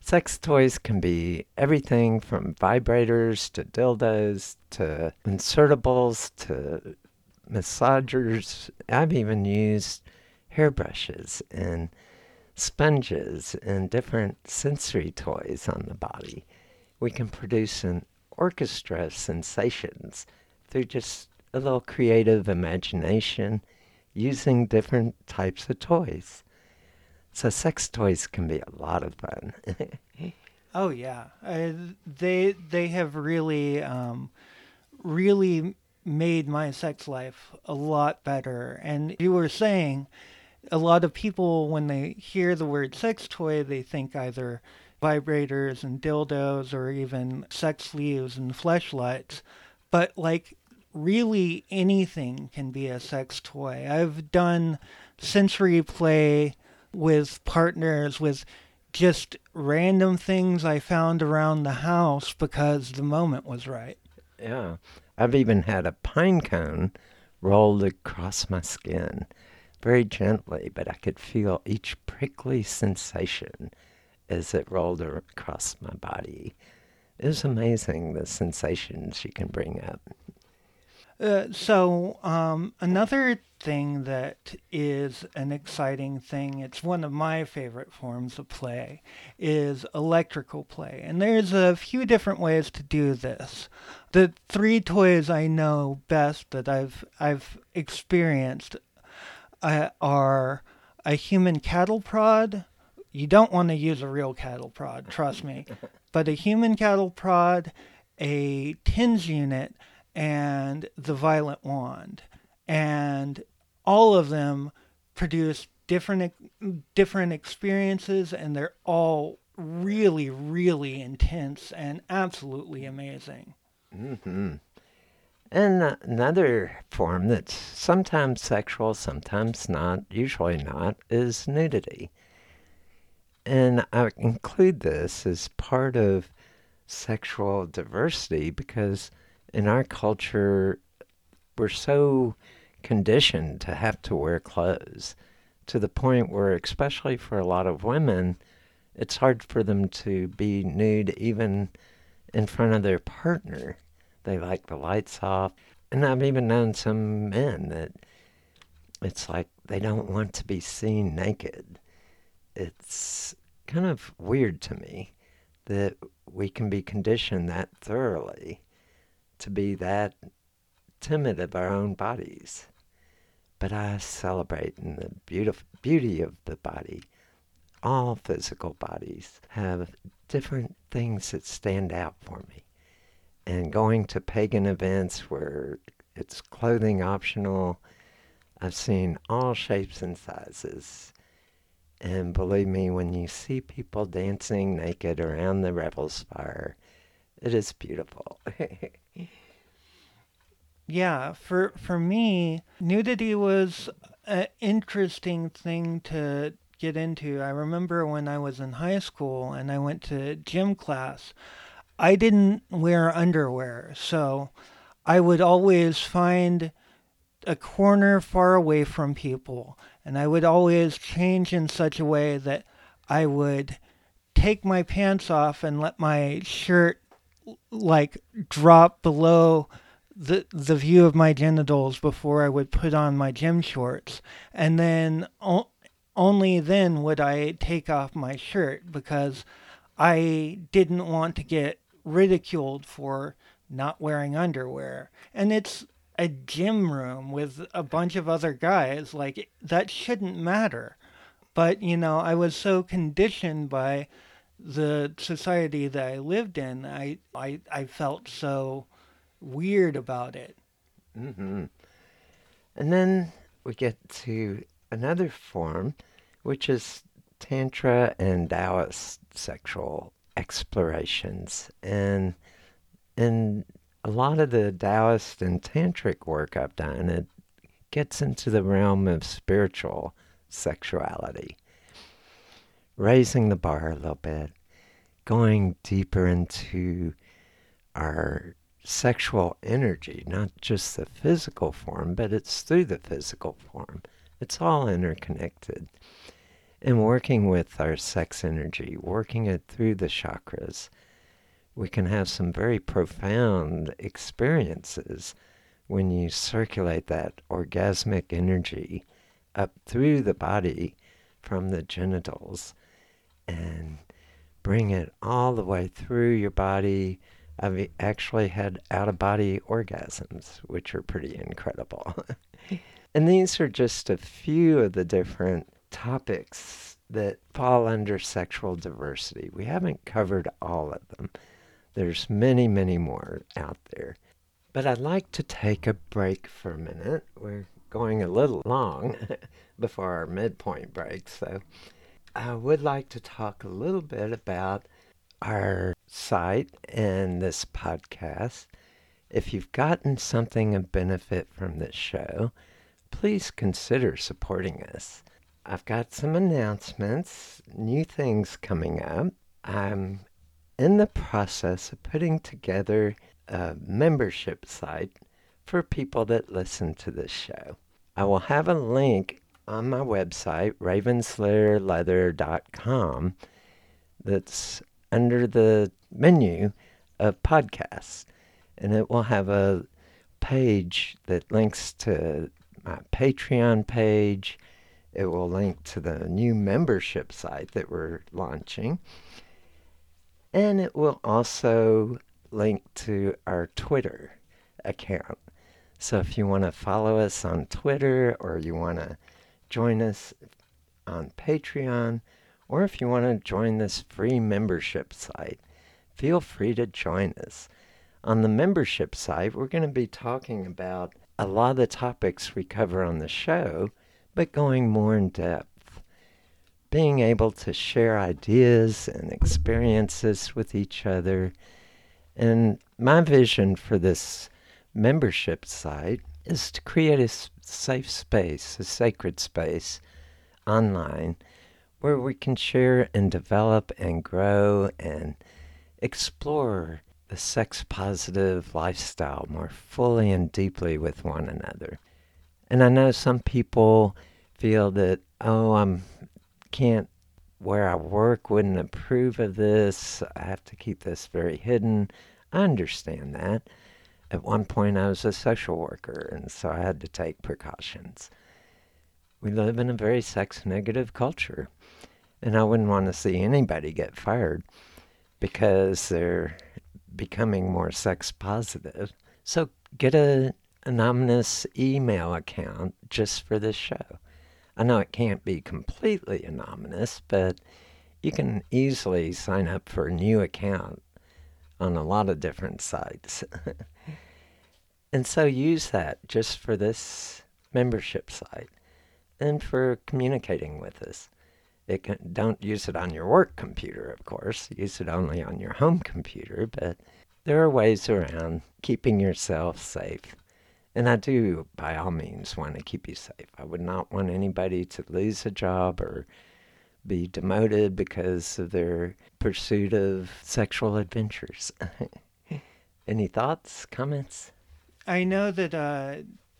Sex toys can be everything from vibrators to dildos to insertables to massagers. I've even used hairbrushes and sponges and different sensory toys on the body. We can produce an orchestra of sensations through just a little creative imagination using different types of toys. So sex toys can be a lot of fun. oh yeah, uh, they they have really um, really made my sex life a lot better. And you were saying a lot of people when they hear the word sex toy, they think either vibrators and dildos or even sex sleeves and fleshlights. But like really anything can be a sex toy. I've done sensory play with partners with just random things I found around the house because the moment was right. Yeah. I've even had a pine cone rolled across my skin very gently, but I could feel each prickly sensation as it rolled across my body. It was amazing the sensations you can bring up. Uh, so um, another thing that is an exciting thing, it's one of my favorite forms of play, is electrical play. And there's a few different ways to do this. The three toys I know best that I've I've experienced uh, are a human cattle prod. You don't want to use a real cattle prod, trust me. but a human cattle prod, a TENS unit, and The Violet Wand. And all of them produce different different experiences and they're all really really intense and absolutely amazing. Mm-hmm. And another form that's sometimes sexual, sometimes not, usually not, is nudity. And I include this as part of sexual diversity because in our culture, we're so conditioned to have to wear clothes to the point where, especially for a lot of women, it's hard for them to be nude even in front of their partner. They like the lights off. And I've even known some men that it's like they don't want to be seen naked. It's kind of weird to me that we can be conditioned that thoroughly to be that timid of our own bodies. But I celebrate in the beautiful beauty of the body. All physical bodies have different things that stand out for me. And going to pagan events where it's clothing optional, I've seen all shapes and sizes. And believe me, when you see people dancing naked around the Revel's fire, it is beautiful. yeah, for for me, nudity was an interesting thing to get into. I remember when I was in high school and I went to gym class, I didn't wear underwear, so I would always find a corner far away from people, and I would always change in such a way that I would take my pants off and let my shirt like drop below the the view of my genitals before I would put on my gym shorts, and then o- only then would I take off my shirt because I didn't want to get ridiculed for not wearing underwear. And it's a gym room with a bunch of other guys. Like that shouldn't matter. But you know, I was so conditioned by the society that I lived in, I I, I felt so weird about it. Mm-hmm. And then we get to another form, which is Tantra and Taoist sexual explorations. And in a lot of the Taoist and Tantric work I've done, it gets into the realm of spiritual sexuality raising the bar a little bit, going deeper into our sexual energy, not just the physical form, but it's through the physical form. It's all interconnected. And working with our sex energy, working it through the chakras, we can have some very profound experiences when you circulate that orgasmic energy up through the body from the genitals and bring it all the way through your body. I've actually had out of body orgasms, which are pretty incredible. and these are just a few of the different topics that fall under sexual diversity. We haven't covered all of them. There's many, many more out there. But I'd like to take a break for a minute. We're going a little long before our midpoint break, so I would like to talk a little bit about our site and this podcast. If you've gotten something of benefit from this show, please consider supporting us. I've got some announcements, new things coming up. I'm in the process of putting together a membership site for people that listen to this show. I will have a link on my website, ravenslayerleather.com, that's under the menu of podcasts. And it will have a page that links to my Patreon page. It will link to the new membership site that we're launching. And it will also link to our Twitter account. So if you want to follow us on Twitter or you want to join us on Patreon, or if you want to join this free membership site, feel free to join us. On the membership site, we're going to be talking about a lot of the topics we cover on the show, but going more in depth being able to share ideas and experiences with each other. And my vision for this membership site is to create a safe space, a sacred space online where we can share and develop and grow and explore the sex positive lifestyle more fully and deeply with one another. And I know some people feel that, oh, I'm can't, where I work wouldn't approve of this. I have to keep this very hidden. I understand that. At one point, I was a social worker, and so I had to take precautions. We live in a very sex negative culture, and I wouldn't want to see anybody get fired because they're becoming more sex positive. So get a anonymous email account just for this show. I know it can't be completely anonymous, but you can easily sign up for a new account on a lot of different sites. and so use that just for this membership site and for communicating with us. It can, don't use it on your work computer, of course. Use it only on your home computer, but there are ways around keeping yourself safe and I do, by all means, want to keep you safe. I would not want anybody to lose a job or be demoted because of their pursuit of sexual adventures. Any thoughts, comments? I know that uh,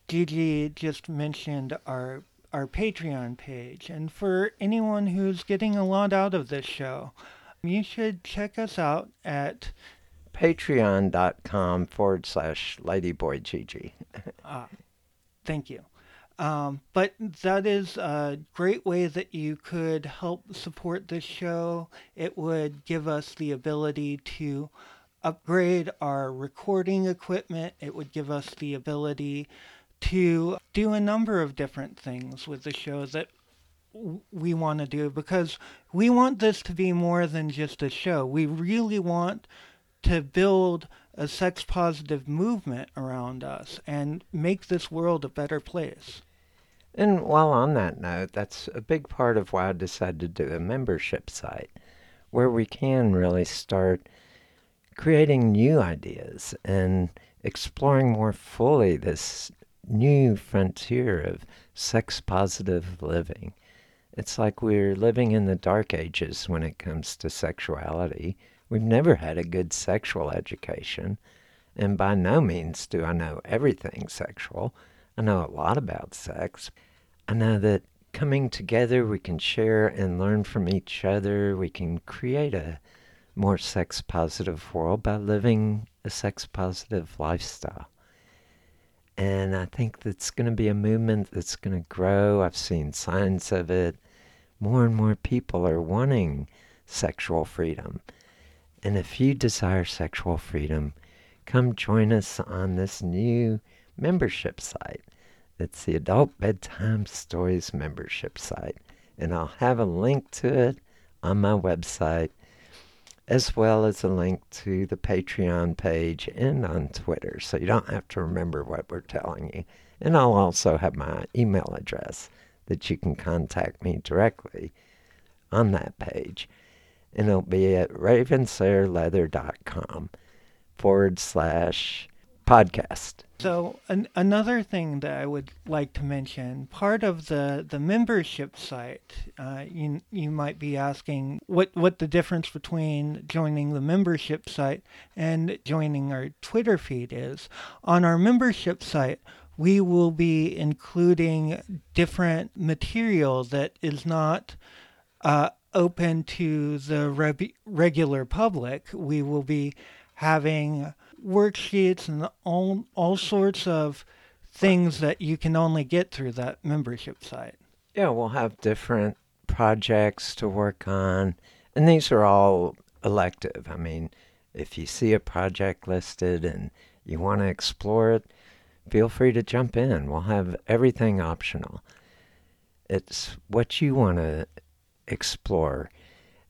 Gigi just mentioned our our Patreon page, and for anyone who's getting a lot out of this show, you should check us out at patreon.com forward slash ladyboygg. uh, thank you. Um, but that is a great way that you could help support this show. It would give us the ability to upgrade our recording equipment. It would give us the ability to do a number of different things with the show that we want to do because we want this to be more than just a show. We really want to build a sex positive movement around us and make this world a better place. And while on that note, that's a big part of why I decided to do a membership site where we can really start creating new ideas and exploring more fully this new frontier of sex positive living. It's like we're living in the dark ages when it comes to sexuality We've never had a good sexual education, and by no means do I know everything sexual. I know a lot about sex. I know that coming together, we can share and learn from each other. We can create a more sex positive world by living a sex positive lifestyle. And I think that's going to be a movement that's going to grow. I've seen signs of it. More and more people are wanting sexual freedom. And if you desire sexual freedom, come join us on this new membership site. It's the Adult Bedtime Stories membership site. And I'll have a link to it on my website, as well as a link to the Patreon page and on Twitter, so you don't have to remember what we're telling you. And I'll also have my email address that you can contact me directly on that page. And it'll be at ravenslayerleather.com forward slash podcast. So an, another thing that I would like to mention, part of the, the membership site, uh, you you might be asking what what the difference between joining the membership site and joining our Twitter feed is. On our membership site, we will be including different material that is not uh, open to the re- regular public. We will be having worksheets and all, all sorts of things that you can only get through that membership site. Yeah, we'll have different projects to work on, and these are all elective. I mean, if you see a project listed and you want to explore it, feel free to jump in. We'll have everything optional. It's what you want to explore.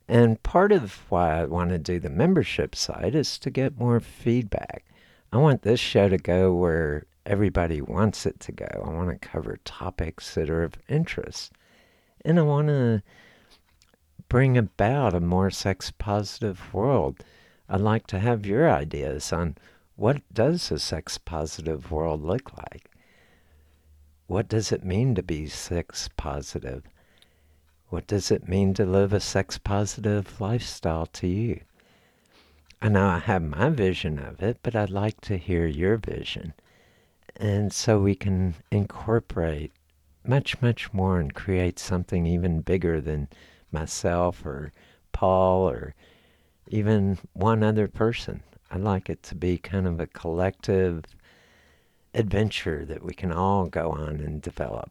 And part of why I want to do the membership side is to get more feedback. I want this show to go where everybody wants it to go. I want to cover topics that are of interest. And I want to bring about a more sex positive world. I'd like to have your ideas on what does a sex positive world look like? What does it mean to be sex positive? What does it mean to live a sex positive lifestyle to you? I know I have my vision of it, but I'd like to hear your vision. And so we can incorporate much, much more and create something even bigger than myself or Paul or even one other person. I'd like it to be kind of a collective adventure that we can all go on and develop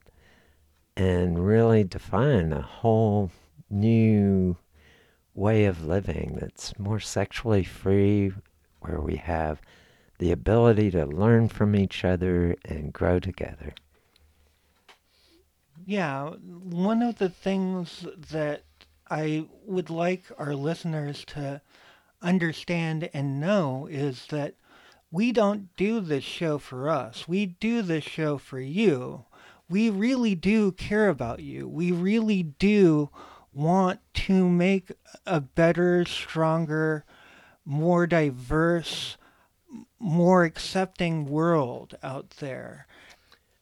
and really define a whole new way of living that's more sexually free, where we have the ability to learn from each other and grow together. Yeah, one of the things that I would like our listeners to understand and know is that we don't do this show for us. We do this show for you we really do care about you. We really do want to make a better, stronger, more diverse, more accepting world out there.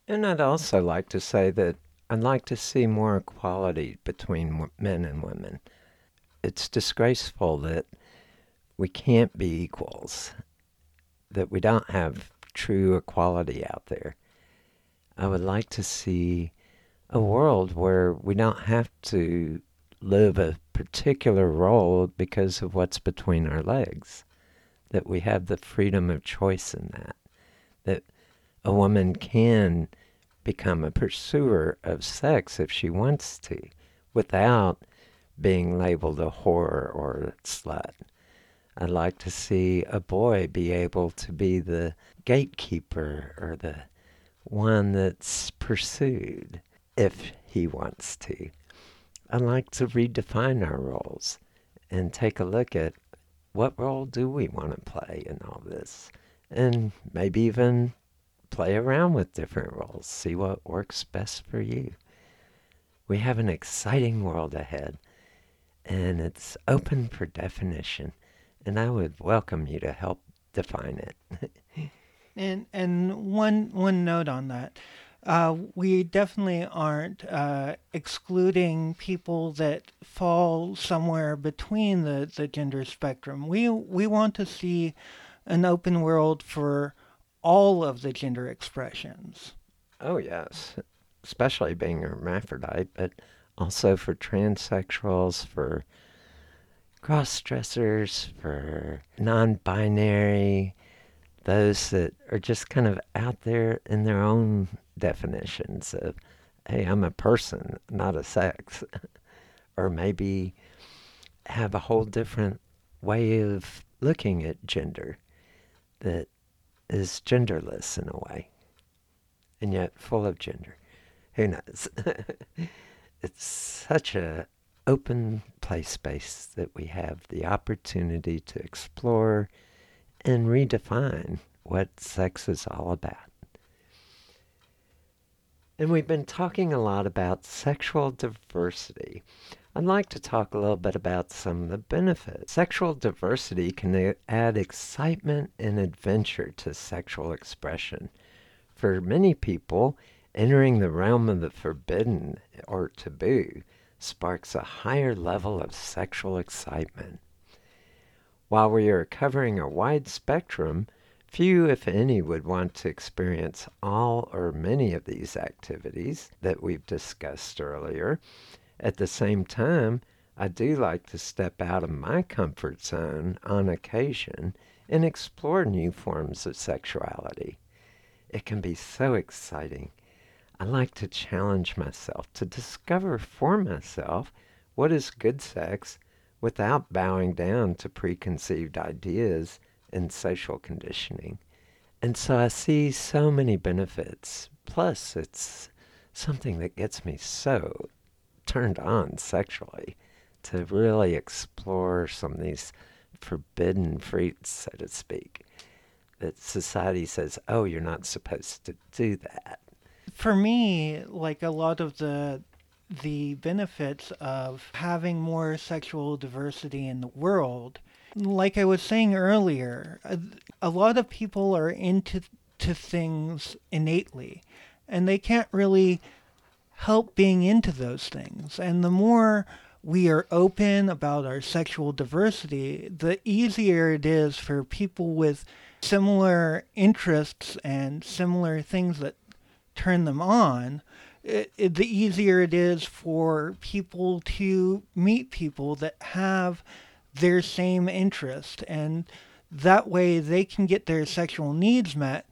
And I'd also like to say that I'd like to see more equality between men and women. It's disgraceful that we can't be equals, that we don't have true equality out there. I would like to see a world where we don't have to live a particular role because of what's between our legs. That we have the freedom of choice in that. That a woman can become a pursuer of sex if she wants to without being labeled a whore or a slut. I'd like to see a boy be able to be the gatekeeper or the one that's pursued if he wants to. I like to redefine our roles and take a look at what role do we want to play in all this and maybe even play around with different roles, see what works best for you. We have an exciting world ahead and it's open for definition and I would welcome you to help define it. And and one one note on that, uh, we definitely aren't uh, excluding people that fall somewhere between the, the gender spectrum. We we want to see an open world for all of the gender expressions. Oh yes, especially being a hermaphrodite, but also for transsexuals, for cross dressers, for non binary, those that are just kind of out there in their own definitions of, hey, I'm a person, not a sex. or maybe have a whole different way of looking at gender that is genderless in a way and yet full of gender. Who knows? it's such a open play space that we have the opportunity to explore and redefine what sex is all about. And we've been talking a lot about sexual diversity. I'd like to talk a little bit about some of the benefits. Sexual diversity can add excitement and adventure to sexual expression. For many people, entering the realm of the forbidden or taboo sparks a higher level of sexual excitement. While we are covering a wide spectrum, few, if any, would want to experience all or many of these activities that we've discussed earlier. At the same time, I do like to step out of my comfort zone on occasion and explore new forms of sexuality. It can be so exciting. I like to challenge myself to discover for myself what is good sex without bowing down to preconceived ideas and social conditioning. And so I see so many benefits. Plus, it's something that gets me so turned on sexually to really explore some of these forbidden fruits, so to speak, that society says, oh, you're not supposed to do that. For me, like a lot of the the benefits of having more sexual diversity in the world. Like I was saying earlier, a, lot of people are into to things innately, and they can't really help being into those things. And the more we are open about our sexual diversity, the easier it is for people with similar interests and similar things that turn them on it, it, the easier it is for people to meet people that have their same interest. And that way they can get their sexual needs met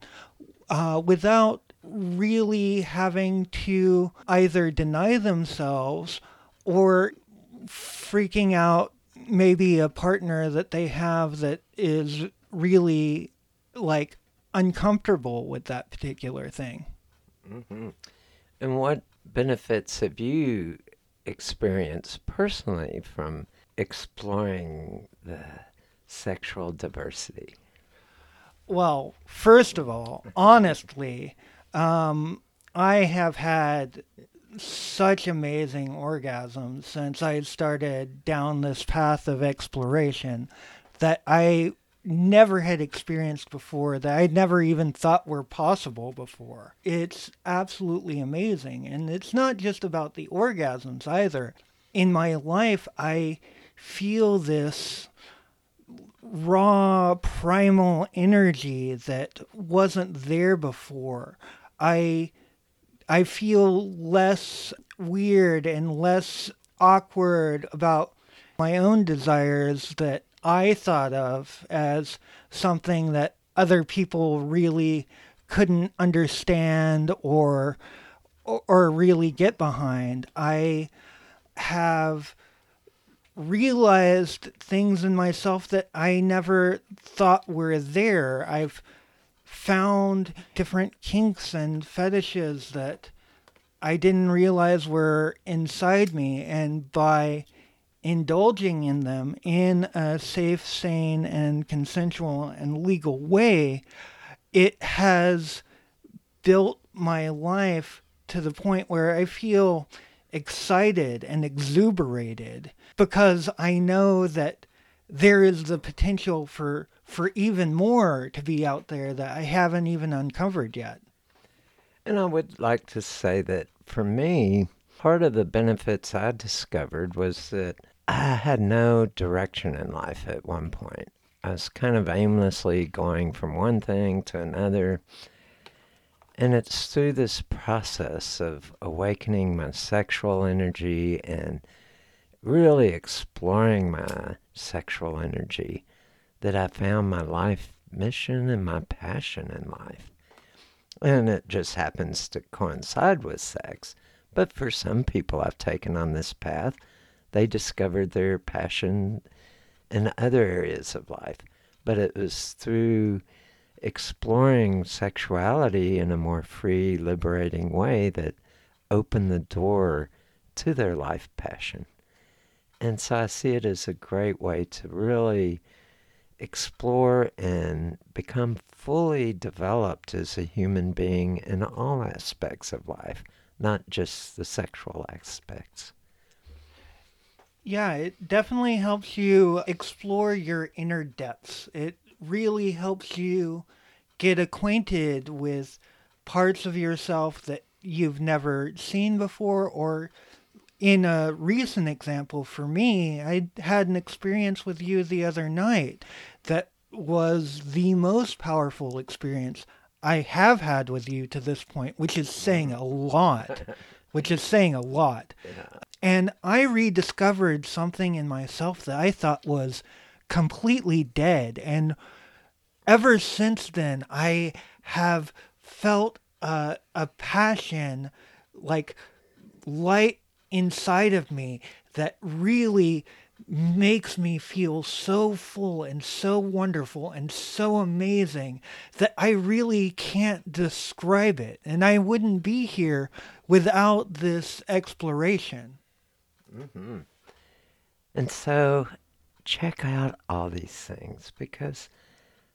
uh, without really having to either deny themselves or freaking out maybe a partner that they have that is really like uncomfortable with that particular thing. Mm-hmm. And what benefits have you experienced personally from exploring the sexual diversity? Well, first of all, honestly, um, I have had such amazing orgasms since I started down this path of exploration that I never had experienced before that I'd never even thought were possible before. It's absolutely amazing. And it's not just about the orgasms either. In my life, I feel this raw primal energy that wasn't there before. I I feel less weird and less awkward about my own desires that I thought of as something that other people really couldn't understand or or really get behind. I have realized things in myself that I never thought were there. I've found different kinks and fetishes that I didn't realize were inside me and by indulging in them in a safe, sane, and consensual and legal way, it has built my life to the point where I feel excited and exuberated because I know that there is the potential for for even more to be out there that I haven't even uncovered yet. And I would like to say that for me, part of the benefits I discovered was that I had no direction in life at one point. I was kind of aimlessly going from one thing to another. And it's through this process of awakening my sexual energy and really exploring my sexual energy that I found my life mission and my passion in life. And it just happens to coincide with sex. But for some people I've taken on this path, they discovered their passion in other areas of life. But it was through exploring sexuality in a more free, liberating way that opened the door to their life passion. And so I see it as a great way to really explore and become fully developed as a human being in all aspects of life, not just the sexual aspects. Yeah, it definitely helps you explore your inner depths. It really helps you get acquainted with parts of yourself that you've never seen before or in a recent example for me, I had an experience with you the other night that was the most powerful experience I have had with you to this point, which is saying a lot, which is saying a lot. Yeah. And I rediscovered something in myself that I thought was completely dead. And ever since then, I have felt uh, a passion like light inside of me that really makes me feel so full and so wonderful and so amazing that I really can't describe it. And I wouldn't be here without this exploration. Mm-hmm. And so check out all these things because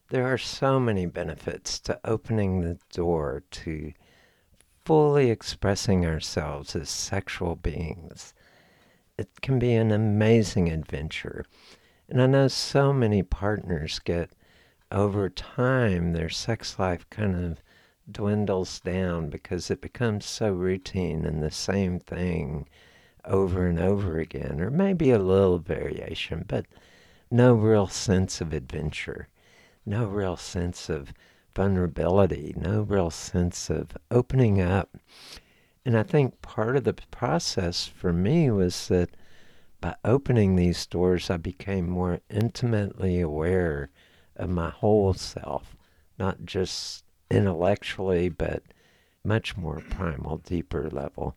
there are so many benefits to opening the door to fully expressing ourselves as sexual beings. It can be an amazing adventure. And I know so many partners get, over time, their sex life kind of dwindles down because it becomes so routine and the same thing over and over again, or maybe a little variation, but no real sense of adventure, no real sense of vulnerability, no real sense of opening up. And I think part of the process for me was that by opening these doors, I became more intimately aware of my whole self, not just intellectually, but much more primal, deeper level.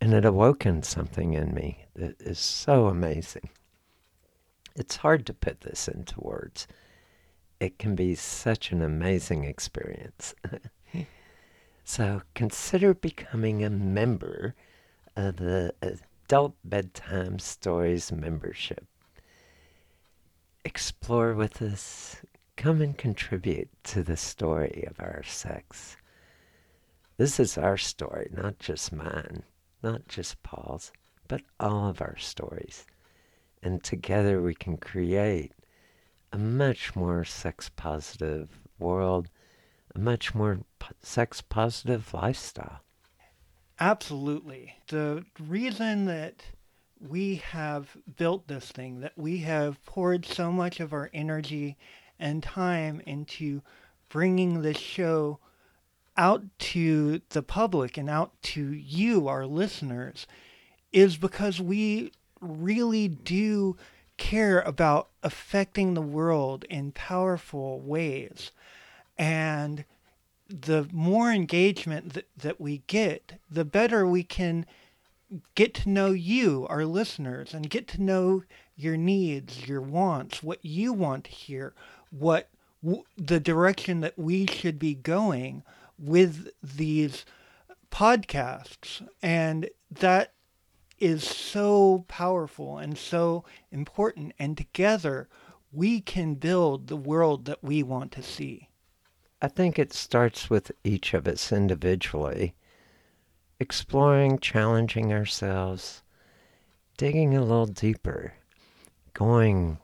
And it awoken something in me that is so amazing. It's hard to put this into words it can be such an amazing experience. so consider becoming a member of the Adult Bedtime Stories membership. Explore with us. Come and contribute to the story of our sex. This is our story, not just mine, not just Paul's, but all of our stories. And together we can create a much more sex positive world, a much more po- sex positive lifestyle. Absolutely. The reason that we have built this thing, that we have poured so much of our energy and time into bringing this show out to the public and out to you, our listeners, is because we really do care about affecting the world in powerful ways. And the more engagement that, that we get, the better we can get to know you, our listeners, and get to know your needs, your wants, what you want to hear, what w- the direction that we should be going with these podcasts. And that is so powerful and so important. And together, we can build the world that we want to see. I think it starts with each of us individually, exploring, challenging ourselves, digging a little deeper, going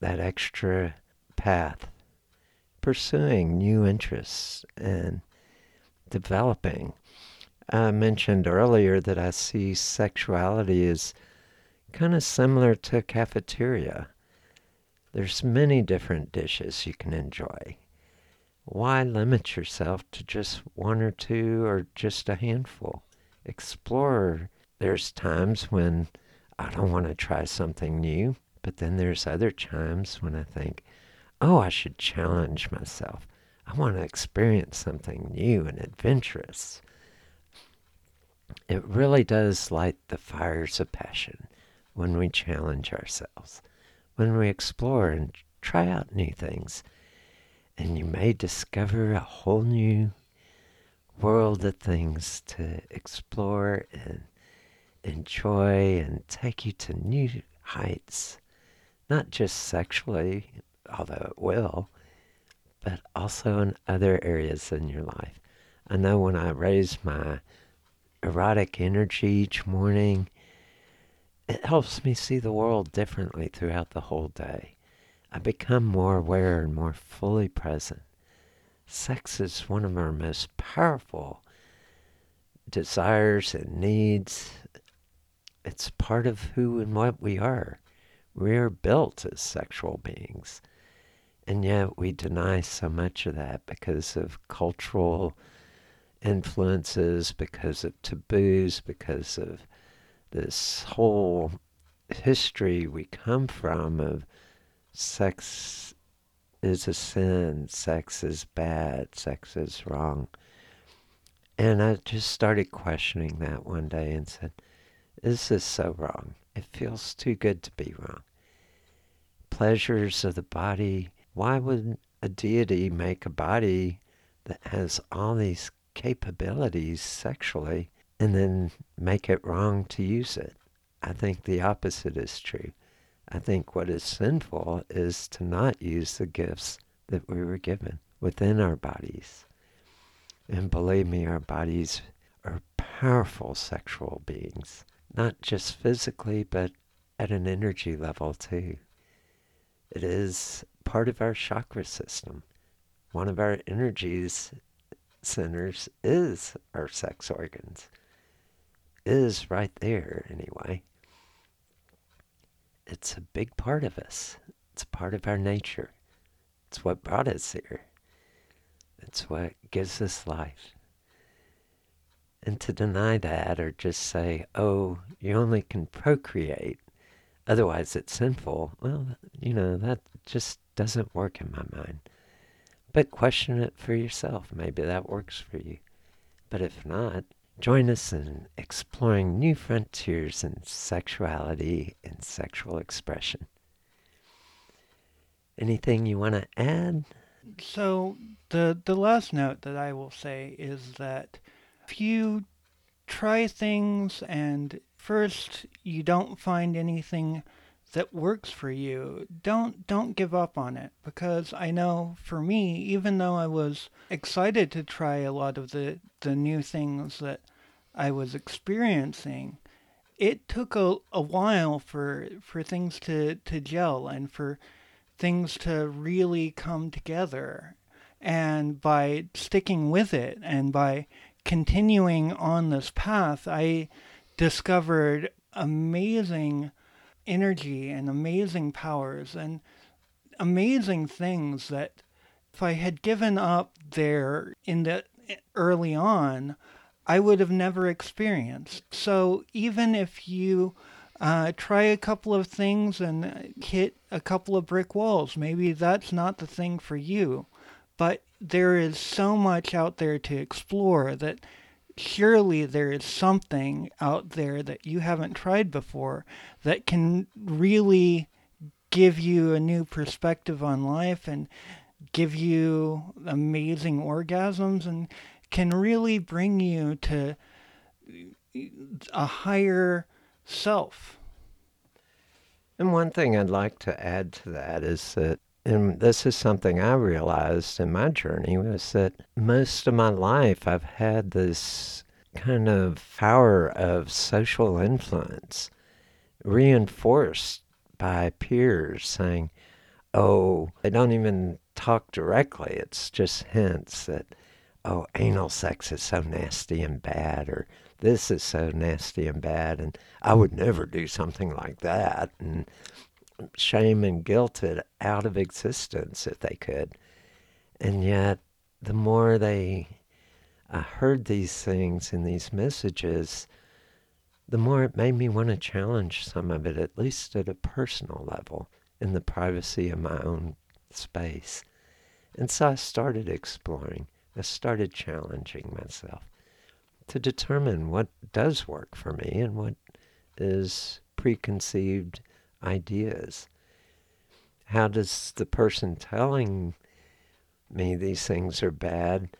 that extra path, pursuing new interests, and developing I mentioned earlier that I see sexuality as kind of similar to a cafeteria. There's many different dishes you can enjoy. why limit yourself to just one or two or just a handful? Explore. There's times when I don't want to try something new, but then there's other times when I think, oh, I should challenge myself. I want to experience something new and adventurous. It really does light the fires of passion when we challenge ourselves, when we explore and try out new things and you may discover a whole new world of things to explore and enjoy and take you to new heights, not just sexually, although it will, but also in other areas in your life. I know when I raise my erotic energy each morning, it helps me see the world differently throughout the whole day. I become more aware and more fully present. Sex is one of our most powerful desires and needs. It's part of who and what we are. We are built as sexual beings. And yet we deny so much of that because of cultural influences, because of taboos, because of this whole history we come from of sex is a sin, sex is bad, sex is wrong. And I just started questioning that one day and said, Is this so wrong? It feels too good to be wrong. Pleasures of the body. Why would a deity make a body that has all these capabilities sexually and then make it wrong to use it? I think the opposite is true. I think what is sinful is to not use the gifts that we were given within our bodies. And believe me, our bodies are powerful sexual beings, not just physically, but at an energy level too. It is part of our chakra system. One of our energies centers is our sex organs. Is right there anyway it's a big part of us. It's part of our nature. It's what brought us here. It's what gives us life. And to deny that or just say, oh, you only can procreate, otherwise it's sinful, well, you know, that just doesn't work in my mind. But question it for yourself. Maybe that works for you. But if not, Join us in exploring new frontiers in sexuality and sexual expression. Anything you want to add? So, the, the last note that I will say is that if you try things and first you don't find anything that works for you, don't don't give up on it because I know for me, even though I was excited to try a lot of the the new things that I was experiencing, it took a, a while for for things to, to gel and for things to really come together. And by sticking with it and by continuing on this path, I discovered amazing energy and amazing powers and amazing things that if I had given up there in the early on, I would have never experienced. So even if you uh, try a couple of things and hit a couple of brick walls, maybe that's not the thing for you. But there is so much out there to explore that surely there is something out there that you haven't tried before that can really give you a new perspective on life and give you amazing orgasms and can really bring you to a higher self. And one thing I'd like to add to that is that and this is something I realized in my journey was that most of my life I've had this kind of power of social influence reinforced by peers saying, oh, they don't even talk directly. It's just hints that, oh, anal sex is so nasty and bad, or this is so nasty and bad, and I would never do something like that. And shame and guilt it out of existence if they could. And yet, the more they I heard these things and these messages, the more it made me want to challenge some of it, at least at a personal level, in the privacy of my own space. And so I started exploring. I started challenging myself to determine what does work for me and what is preconceived ideas. How does the person telling me these things are bad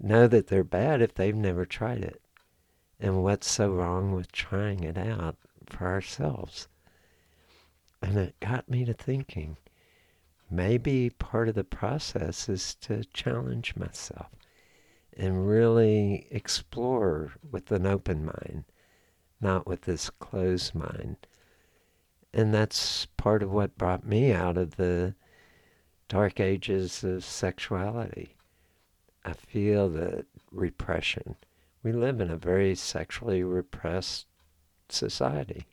know that they're bad if they've never tried it? And what's so wrong with trying it out for ourselves? And it got me to thinking maybe part of the process is to challenge myself and really explore with an open mind, not with this closed mind. And that's part of what brought me out of the dark ages of sexuality. I feel the repression. We live in a very sexually repressed society.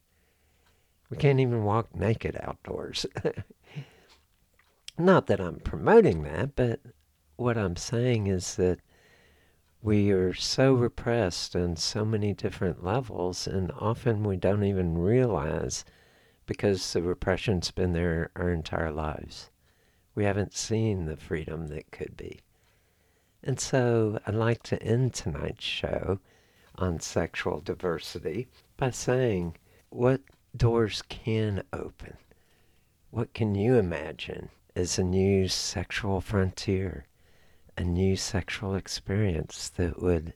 We can't even walk naked outdoors. Not that I'm promoting that, but what I'm saying is that we are so repressed on so many different levels, and often we don't even realize because the repression's been there our entire lives. We haven't seen the freedom that could be. And so I'd like to end tonight's show on sexual diversity by saying what doors can open. What can you imagine as a new sexual frontier? a new sexual experience that would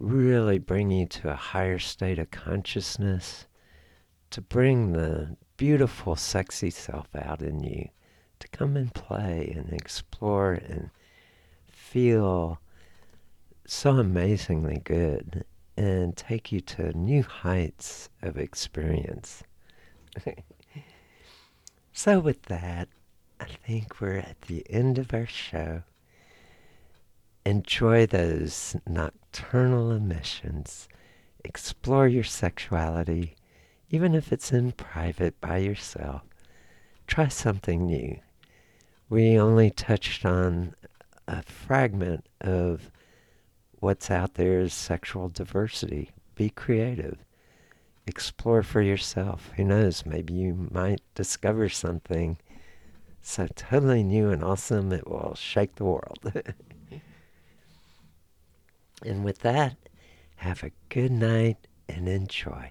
really bring you to a higher state of consciousness, to bring the beautiful, sexy self out in you, to come and play and explore and feel so amazingly good and take you to new heights of experience. so, with that, I think we're at the end of our show enjoy those nocturnal emissions. Explore your sexuality, even if it's in private by yourself. Try something new. We only touched on a fragment of what's out there as sexual diversity. Be creative. Explore for yourself. Who knows? Maybe you might discover something so totally new and awesome it will shake the world. And with that, have a good night and enjoy.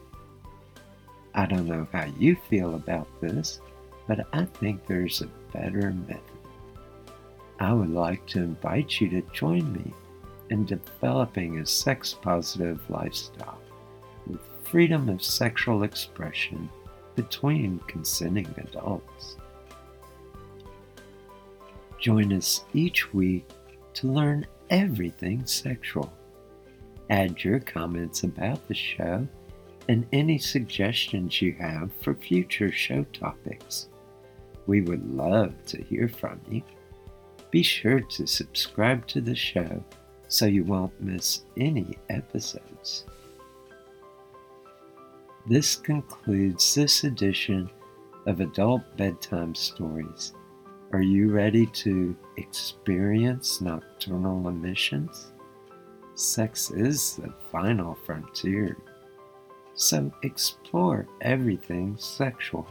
I don't know how you feel about this, but I think there's a better method. I would like to invite you to join me in developing a sex positive lifestyle with freedom of sexual expression between consenting adults. Join us each week to learn everything sexual. Add your comments about the show and any suggestions you have for future show topics. We would love to hear from you. Be sure to subscribe to the show so you won't miss any episodes. This concludes this edition of Adult Bedtime Stories. Are you ready to experience nocturnal emissions? Sex is the final frontier, so explore everything sexual.